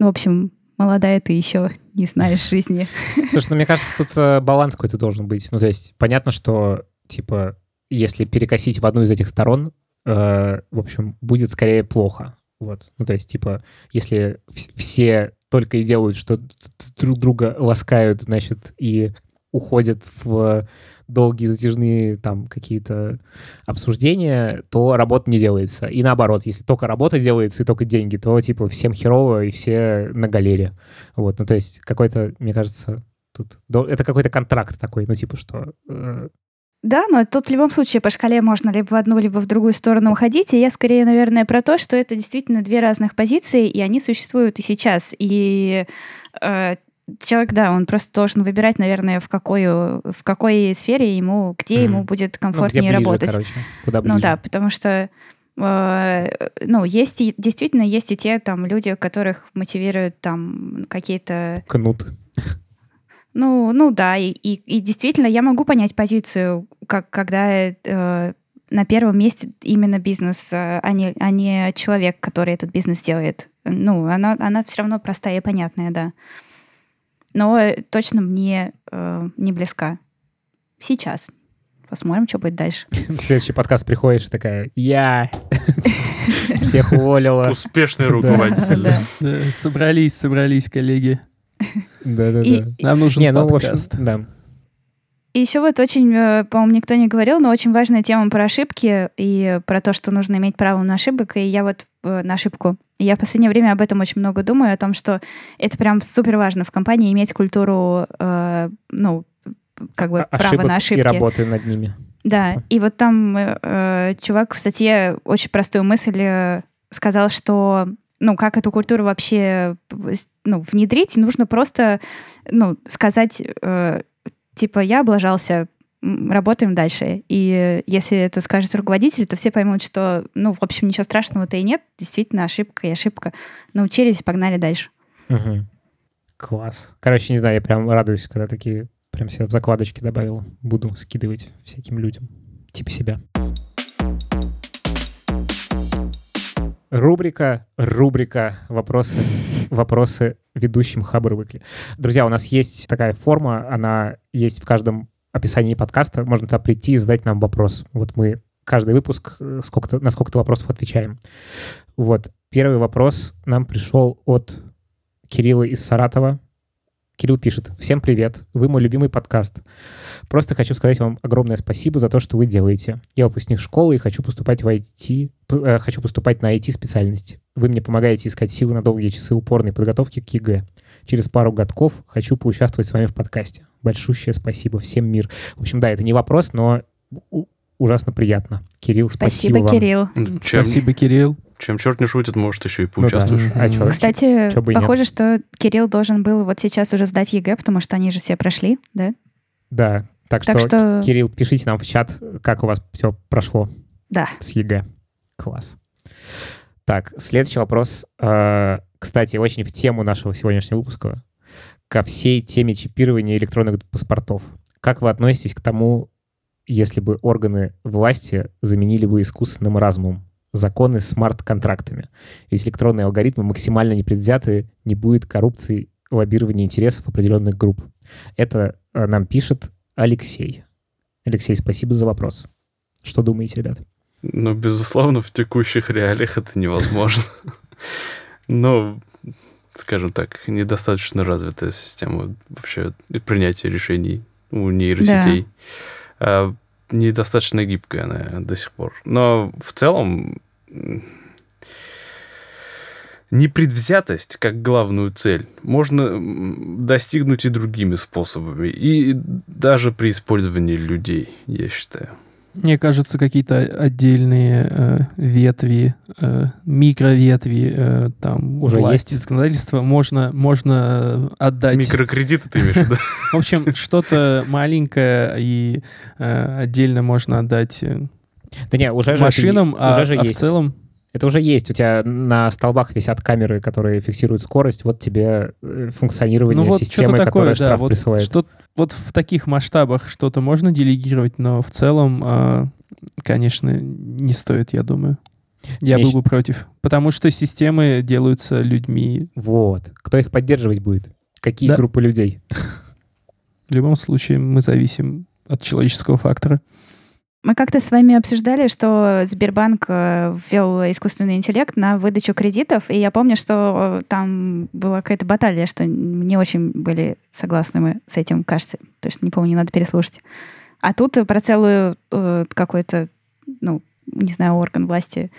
ну, в общем, молодая ты еще не знаешь жизни. Слушай, ну мне кажется, тут э, баланс какой-то должен быть. Ну, то есть понятно, что, типа, если перекосить в одну из этих сторон, э, в общем, будет скорее плохо. Вот. Ну, то есть, типа, если все только и делают, что друг друга ласкают, значит, и уходят в долгие затяжные там какие-то обсуждения, то работа не делается. И наоборот, если только работа делается и только деньги, то типа всем херово и все на галере. Вот, ну то есть какой-то, мне кажется, тут это какой-то контракт такой, ну типа что э, да, но тут в любом случае по шкале можно либо в одну, либо в другую сторону уходить. И я скорее, наверное, про то, что это действительно две разных позиции, и они существуют и сейчас. И э, человек, да, он просто должен выбирать, наверное, в какой, в какой сфере ему, где mm. ему будет ну, комфортнее ну, ближе, работать. Короче, куда ближе. Ну да, потому что э, ну, есть и, действительно есть и те там люди, которых мотивируют там какие-то... Кнут. Ну, ну да, и, и, и действительно я могу понять позицию, как, когда э, на первом месте именно бизнес, э, а не, а не человек, который этот бизнес делает. Ну, она, она все равно простая и понятная, да но точно мне э, не близка. Сейчас. Посмотрим, что будет дальше. В (laughs) следующий подкаст приходишь такая, я всех уволила. Успешный руководитель. Собрались, собрались, коллеги. Да-да-да. Нам нужен ну, подкаст. Да. И еще вот очень, э, по-моему, никто не говорил, но очень важная тема про ошибки и про то, что нужно иметь право на ошибок. И я вот э, на ошибку. Я в последнее время об этом очень много думаю, о том, что это прям супер важно в компании иметь культуру, э, ну, как бы Ошибок право на ошибки. и работы над ними. Да, типа. и вот там э, э, чувак в статье очень простую мысль сказал, что ну, как эту культуру вообще ну, внедрить, нужно просто ну, сказать э, типа, я облажался, работаем дальше. И если это скажет руководитель, то все поймут, что, ну, в общем, ничего страшного-то и нет. Действительно, ошибка и ошибка. Научились, погнали дальше. Угу. Класс. Короче, не знаю, я прям радуюсь, когда такие прям себе в закладочки добавил. Буду скидывать всяким людям. Типа себя. Рубрика, рубрика «Вопросы, вопросы ведущим Хабр Выкли». Друзья, у нас есть такая форма, она есть в каждом описании подкаста. Можно туда прийти и задать нам вопрос. Вот мы каждый выпуск э, сколько на сколько-то вопросов отвечаем. Вот. Первый вопрос нам пришел от Кирилла из Саратова. Кирилл пишет. Всем привет. Вы мой любимый подкаст. Просто хочу сказать вам огромное спасибо за то, что вы делаете. Я выпускник школы и хочу поступать в IT, э, хочу поступать на IT-специальность. Вы мне помогаете искать силы на долгие часы упорной подготовки к ЕГЭ. Через пару годков хочу поучаствовать с вами в подкасте. Большущее спасибо. Всем мир. В общем, да, это не вопрос, но ужасно приятно. Кирилл, спасибо, спасибо вам. Кирилл. Чем, спасибо, Кирилл. Чем черт не шутит, может, еще и поучаствуешь. Ну, да. а чё, Кстати, чё похоже, нет? что Кирилл должен был вот сейчас уже сдать ЕГЭ, потому что они же все прошли, да? Да. Так, так что, что, Кирилл, пишите нам в чат, как у вас все прошло да. с ЕГЭ. Класс. Так, следующий вопрос. Э, кстати, очень в тему нашего сегодняшнего выпуска. Ко всей теме чипирования электронных паспортов. Как вы относитесь к тому, если бы органы власти заменили бы искусственным разумом? законы с смарт-контрактами. Если электронные алгоритмы максимально непредвзяты, не будет коррупции, лоббирования интересов определенных групп. Это э, нам пишет Алексей. Алексей, спасибо за вопрос. Что думаете, ребят? Ну, безусловно, в текущих реалиях это невозможно. Но, скажем так, недостаточно развитая система вообще принятия решений у нейросетей. Да. Недостаточно гибкая она до сих пор. Но в целом непредвзятость как главную цель можно достигнуть и другими способами, и даже при использовании людей, я считаю. Мне кажется, какие-то отдельные э, ветви, э, микроветви э, там Уже власти, есть. законодательства можно, можно отдать. Микрокредиты ты имеешь в виду? (laughs) В общем, что-то маленькое и э, отдельно можно отдать э, да не, уже машинам, же, уже а, же а есть. в целом... Это уже есть. У тебя на столбах висят камеры, которые фиксируют скорость. Вот тебе э, функционирование ну, вот системы, такое, которая да, штраф вот присылает. Что, вот в таких масштабах что-то можно делегировать, но в целом, э, конечно, не стоит, я думаю. Я Мне был бы против. Потому что системы делаются людьми. Вот. Кто их поддерживать будет? Какие да. группы людей? В любом случае, мы зависим от человеческого фактора. Мы как-то с вами обсуждали, что Сбербанк э, ввел искусственный интеллект на выдачу кредитов, и я помню, что там была какая-то баталия, что не очень были согласны мы с этим, кажется. То есть, не помню, надо переслушать. А тут про целую э, какой-то, ну, не знаю, орган власти.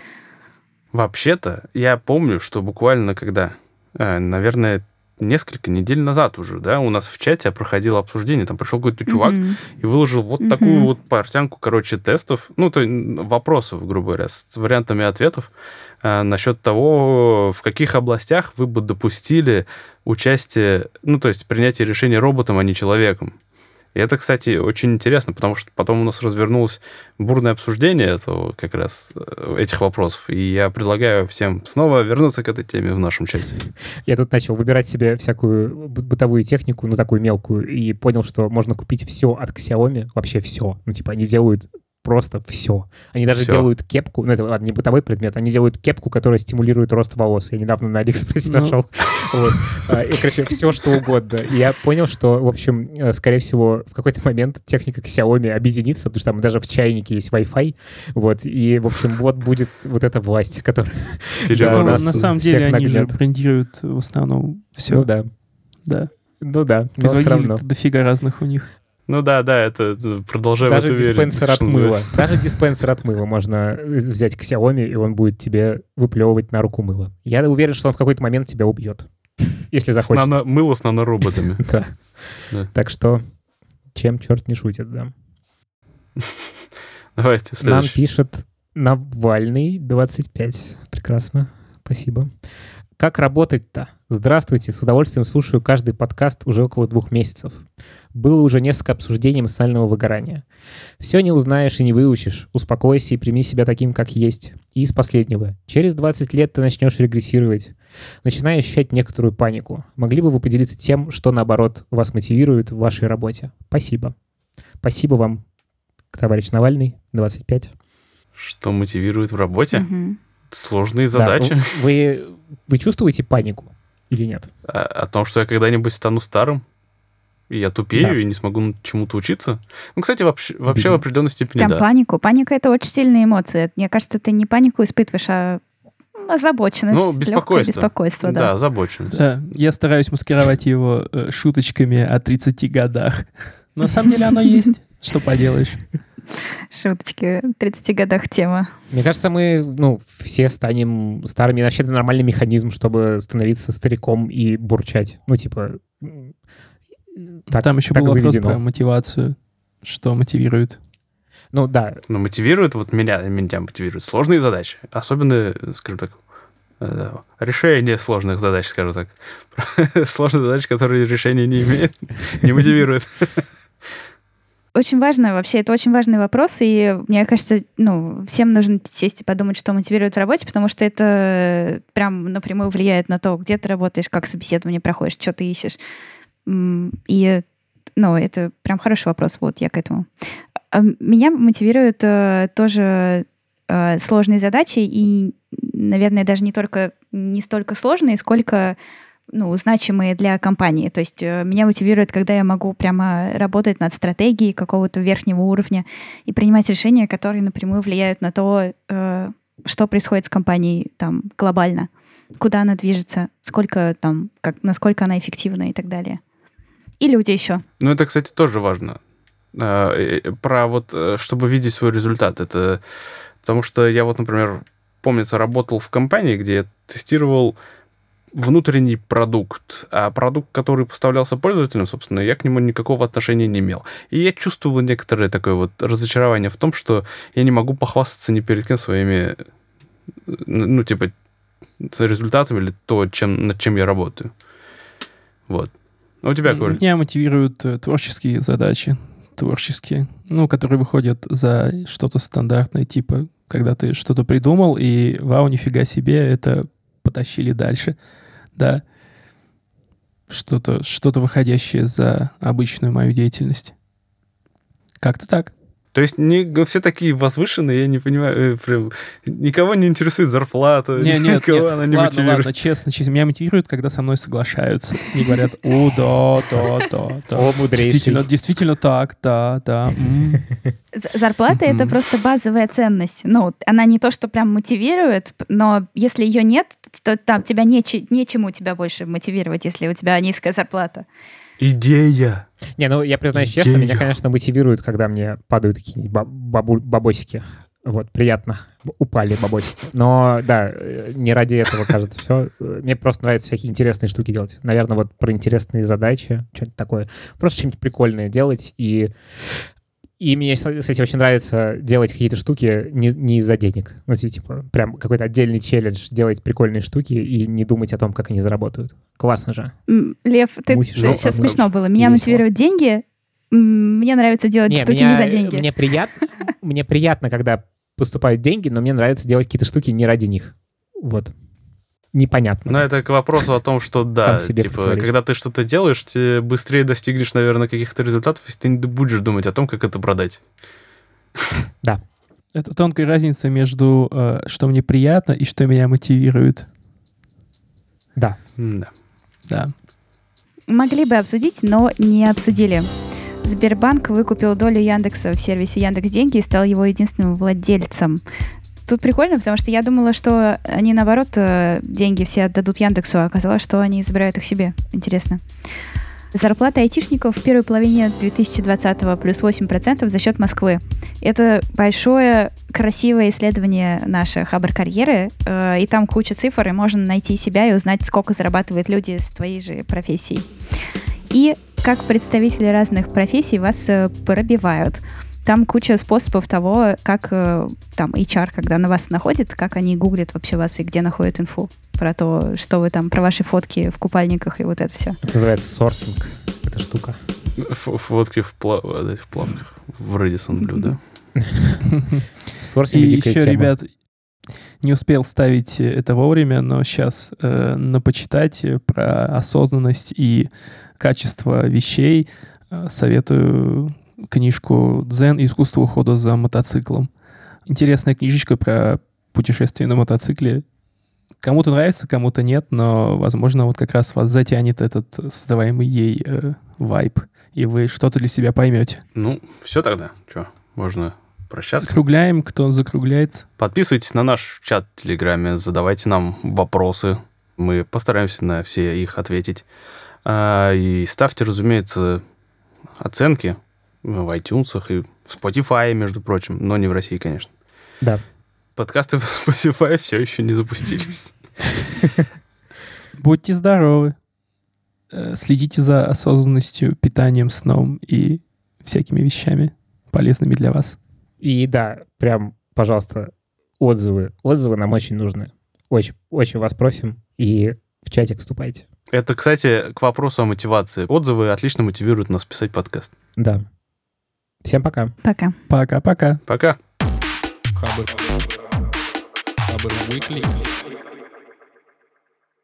Вообще-то, я помню, что буквально когда, э, наверное, несколько недель назад уже, да, у нас в чате проходило обсуждение, там пришел какой-то чувак mm-hmm. и выложил вот mm-hmm. такую вот портянку, короче, тестов, ну, то вопросов, грубо говоря, с вариантами ответов э, насчет того, в каких областях вы бы допустили участие, ну, то есть принятие решения роботом, а не человеком. И это, кстати, очень интересно, потому что потом у нас развернулось бурное обсуждение этого, как раз э, этих вопросов. И я предлагаю всем снова вернуться к этой теме в нашем чате. Я тут начал выбирать себе всякую бытовую технику, ну, такую мелкую, и понял, что можно купить все от Xiaomi, вообще все. Ну, типа, они делают просто все. Они даже все. делают кепку, ну это ладно, не бытовой предмет, они делают кепку, которая стимулирует рост волос. Я недавно на Алиэкспрессе ну. нашел. Вот. А, и, короче, все что угодно. И я понял, что, в общем, э, скорее всего, в какой-то момент техника Xiaomi объединится, потому что там даже в чайнике есть Wi-Fi. Вот. И, в общем, вот будет вот эта власть, которая (laughs) да, На самом деле они же брендируют в основном все. Ну да. Да. Ну да, но все равно. дофига разных у них. Ну да, да, это ну, продолжаем Даже диспенсер верить, от мыла. Даже диспенсер от мыла можно взять к Xiaomi, и он будет тебе выплевывать на руку мыло. Я уверен, что он в какой-то момент тебя убьет. Если захочет. С нано... Мыло с нанороботами. (laughs) да. Так что, чем черт не шутит, да. (laughs) Давайте следующий. Нам пишет Навальный 25. Прекрасно. Спасибо. Как работать-то? Здравствуйте, с удовольствием слушаю каждый подкаст уже около двух месяцев. Было уже несколько обсуждений эмоционального выгорания. Все не узнаешь и не выучишь. Успокойся и прими себя таким, как есть. И из последнего. Через 20 лет ты начнешь регрессировать. Начинаешь ощущать некоторую панику. Могли бы вы поделиться тем, что, наоборот, вас мотивирует в вашей работе? Спасибо. Спасибо вам, товарищ Навальный, 25. Что мотивирует в работе? Угу. Сложные задачи. Да, вы, вы чувствуете панику или нет? О, о том, что я когда-нибудь стану старым? И я тупею, да. и не смогу чему-то учиться. Ну, кстати, вообще, вообще в определенной степени, Прям да. панику. Паника — это очень сильная эмоция. Мне кажется, ты не панику испытываешь, а озабоченность. Ну, беспокойство. беспокойство, да. Да, озабоченность. Да, я стараюсь маскировать его э, шуточками о 30 годах. Но (laughs) на самом деле оно есть. Что поделаешь? Шуточки. В 30 годах тема. Мне кажется, мы, ну, все станем старыми. Вообще, это нормальный механизм, чтобы становиться стариком и бурчать. Ну, типа, так, Там еще так был заведено. вопрос про мотивацию. Что мотивирует? Ну да. Ну, мотивирует, вот меня, меня мотивируют сложные задачи. Особенно, скажем так, э, решение сложных задач, скажем так. (laughs) Сложные задачи, которые решения не имеют, (laughs) не мотивируют. Очень важно, вообще, это очень важный вопрос, и мне кажется, ну, всем нужно сесть и подумать, что мотивирует в работе, потому что это прям напрямую влияет на то, где ты работаешь, как собеседование проходишь, что ты ищешь. И, ну, это прям хороший вопрос, вот я к этому. А, меня мотивируют э, тоже э, сложные задачи, и, наверное, даже не только не столько сложные, сколько ну, значимые для компании. То есть э, меня мотивирует, когда я могу прямо работать над стратегией какого-то верхнего уровня и принимать решения, которые напрямую влияют на то, что происходит с компанией там глобально, куда она движется, сколько там, как, насколько она эффективна и так далее и люди еще. Ну, это, кстати, тоже важно. А, про вот, э, чтобы видеть свой результат. Это потому что я вот, например, помнится, работал в компании, где я тестировал внутренний продукт, а продукт, который поставлялся пользователям, собственно, я к нему никакого отношения не имел. И я чувствовал некоторое такое вот разочарование в том, что я не могу похвастаться ни перед кем своими, ну, типа, результатами или то, чем, над чем я работаю. Вот. А у тебя, Коль? Меня мотивируют э, творческие задачи, творческие, ну, которые выходят за что-то стандартное, типа, когда ты что-то придумал, и вау, нифига себе, это потащили дальше, да, что-то что выходящее за обычную мою деятельность. Как-то так. То есть не, все такие возвышенные, я не понимаю, э, прям, никого не интересует зарплата, не, нет, никого нет. она не ладно, мотивирует. Ладно, честно, честно, меня мотивирует, когда со мной соглашаются и говорят, о, да, да, да, да. О, действительно, действительно так, да, да. Зарплата — это просто базовая ценность. Ну, она не то, что прям мотивирует, но если ее нет, то там тебя нечему тебя больше мотивировать, если у тебя низкая зарплата. Идея. Не, ну я признаюсь Идея. честно, меня, конечно, мотивирует, когда мне падают какие-нибудь бабу- бабосики. Вот, приятно. Упали бабосики. Но, да, э, не ради этого, кажется, все. Мне просто нравится всякие интересные штуки делать. Наверное, вот про интересные задачи, что-нибудь такое. Просто что-нибудь прикольное делать и и мне, кстати, очень нравится делать какие-то штуки не, не из-за денег. Ну, типа, прям какой-то отдельный челлендж, делать прикольные штуки и не думать о том, как они заработают. Классно же. Лев, ты, Мусишь, ты сейчас смешно было. Меня мотивируют деньги. Мне нравится делать не, штуки меня, не за деньги. Мне приятно, мне приятно, когда поступают деньги, но мне нравится делать какие-то штуки не ради них. Вот непонятно. Но это к вопросу о том, что да, типа, когда ты что-то делаешь, ты быстрее достигнешь, наверное, каких-то результатов, если ты не будешь думать о том, как это продать. (laughs) Да. Это тонкая разница между э, что мне приятно и что меня мотивирует. Да. Да. Да. Могли бы обсудить, но не обсудили. Сбербанк выкупил долю Яндекса в сервисе Яндекс Деньги и стал его единственным владельцем. Тут прикольно, потому что я думала, что они, наоборот, э, деньги все отдадут Яндексу, а оказалось, что они забирают их себе. Интересно. Зарплата айтишников в первой половине 2020-го плюс 8% за счет Москвы. Это большое, красивое исследование нашей хабр-карьеры, э, и там куча цифр, и можно найти себя и узнать, сколько зарабатывают люди с твоей же профессией. И как представители разных профессий вас э, пробивают – там куча способов того, как э, там HR, когда на вас находит, как они гуглят вообще вас и где находят инфу про то, что вы там, про ваши фотки в купальниках и вот это все. Это называется sourcing, эта штука. Фотки в, плав... в плавках, в Radisson Blu, да? (laughs) Sourcing И еще, ребят, не успел ставить это вовремя, но сейчас э, на почитать про осознанность и качество вещей э, советую книжку «Дзен. Искусство ухода за мотоциклом». Интересная книжечка про путешествие на мотоцикле. Кому-то нравится, кому-то нет, но, возможно, вот как раз вас затянет этот создаваемый ей э, вайб, и вы что-то для себя поймете. Ну, все тогда. Что, можно прощаться. Закругляем, кто закругляется. Подписывайтесь на наш чат в Телеграме, задавайте нам вопросы. Мы постараемся на все их ответить. А, и ставьте, разумеется, оценки в iTunes и в Spotify, между прочим, но не в России, конечно. Да. Подкасты (laughs) в Spotify все еще не запустились. Будьте здоровы. Э, следите за осознанностью, питанием, сном и всякими вещами полезными для вас. И да, прям, пожалуйста, отзывы. Отзывы нам очень нужны. Очень, очень вас просим. И в чатик вступайте. Это, кстати, к вопросу о мотивации. Отзывы отлично мотивируют нас писать подкаст. Да. Всем пока. Пока. Пока-пока. Пока. Хабр. Хабр Weekly.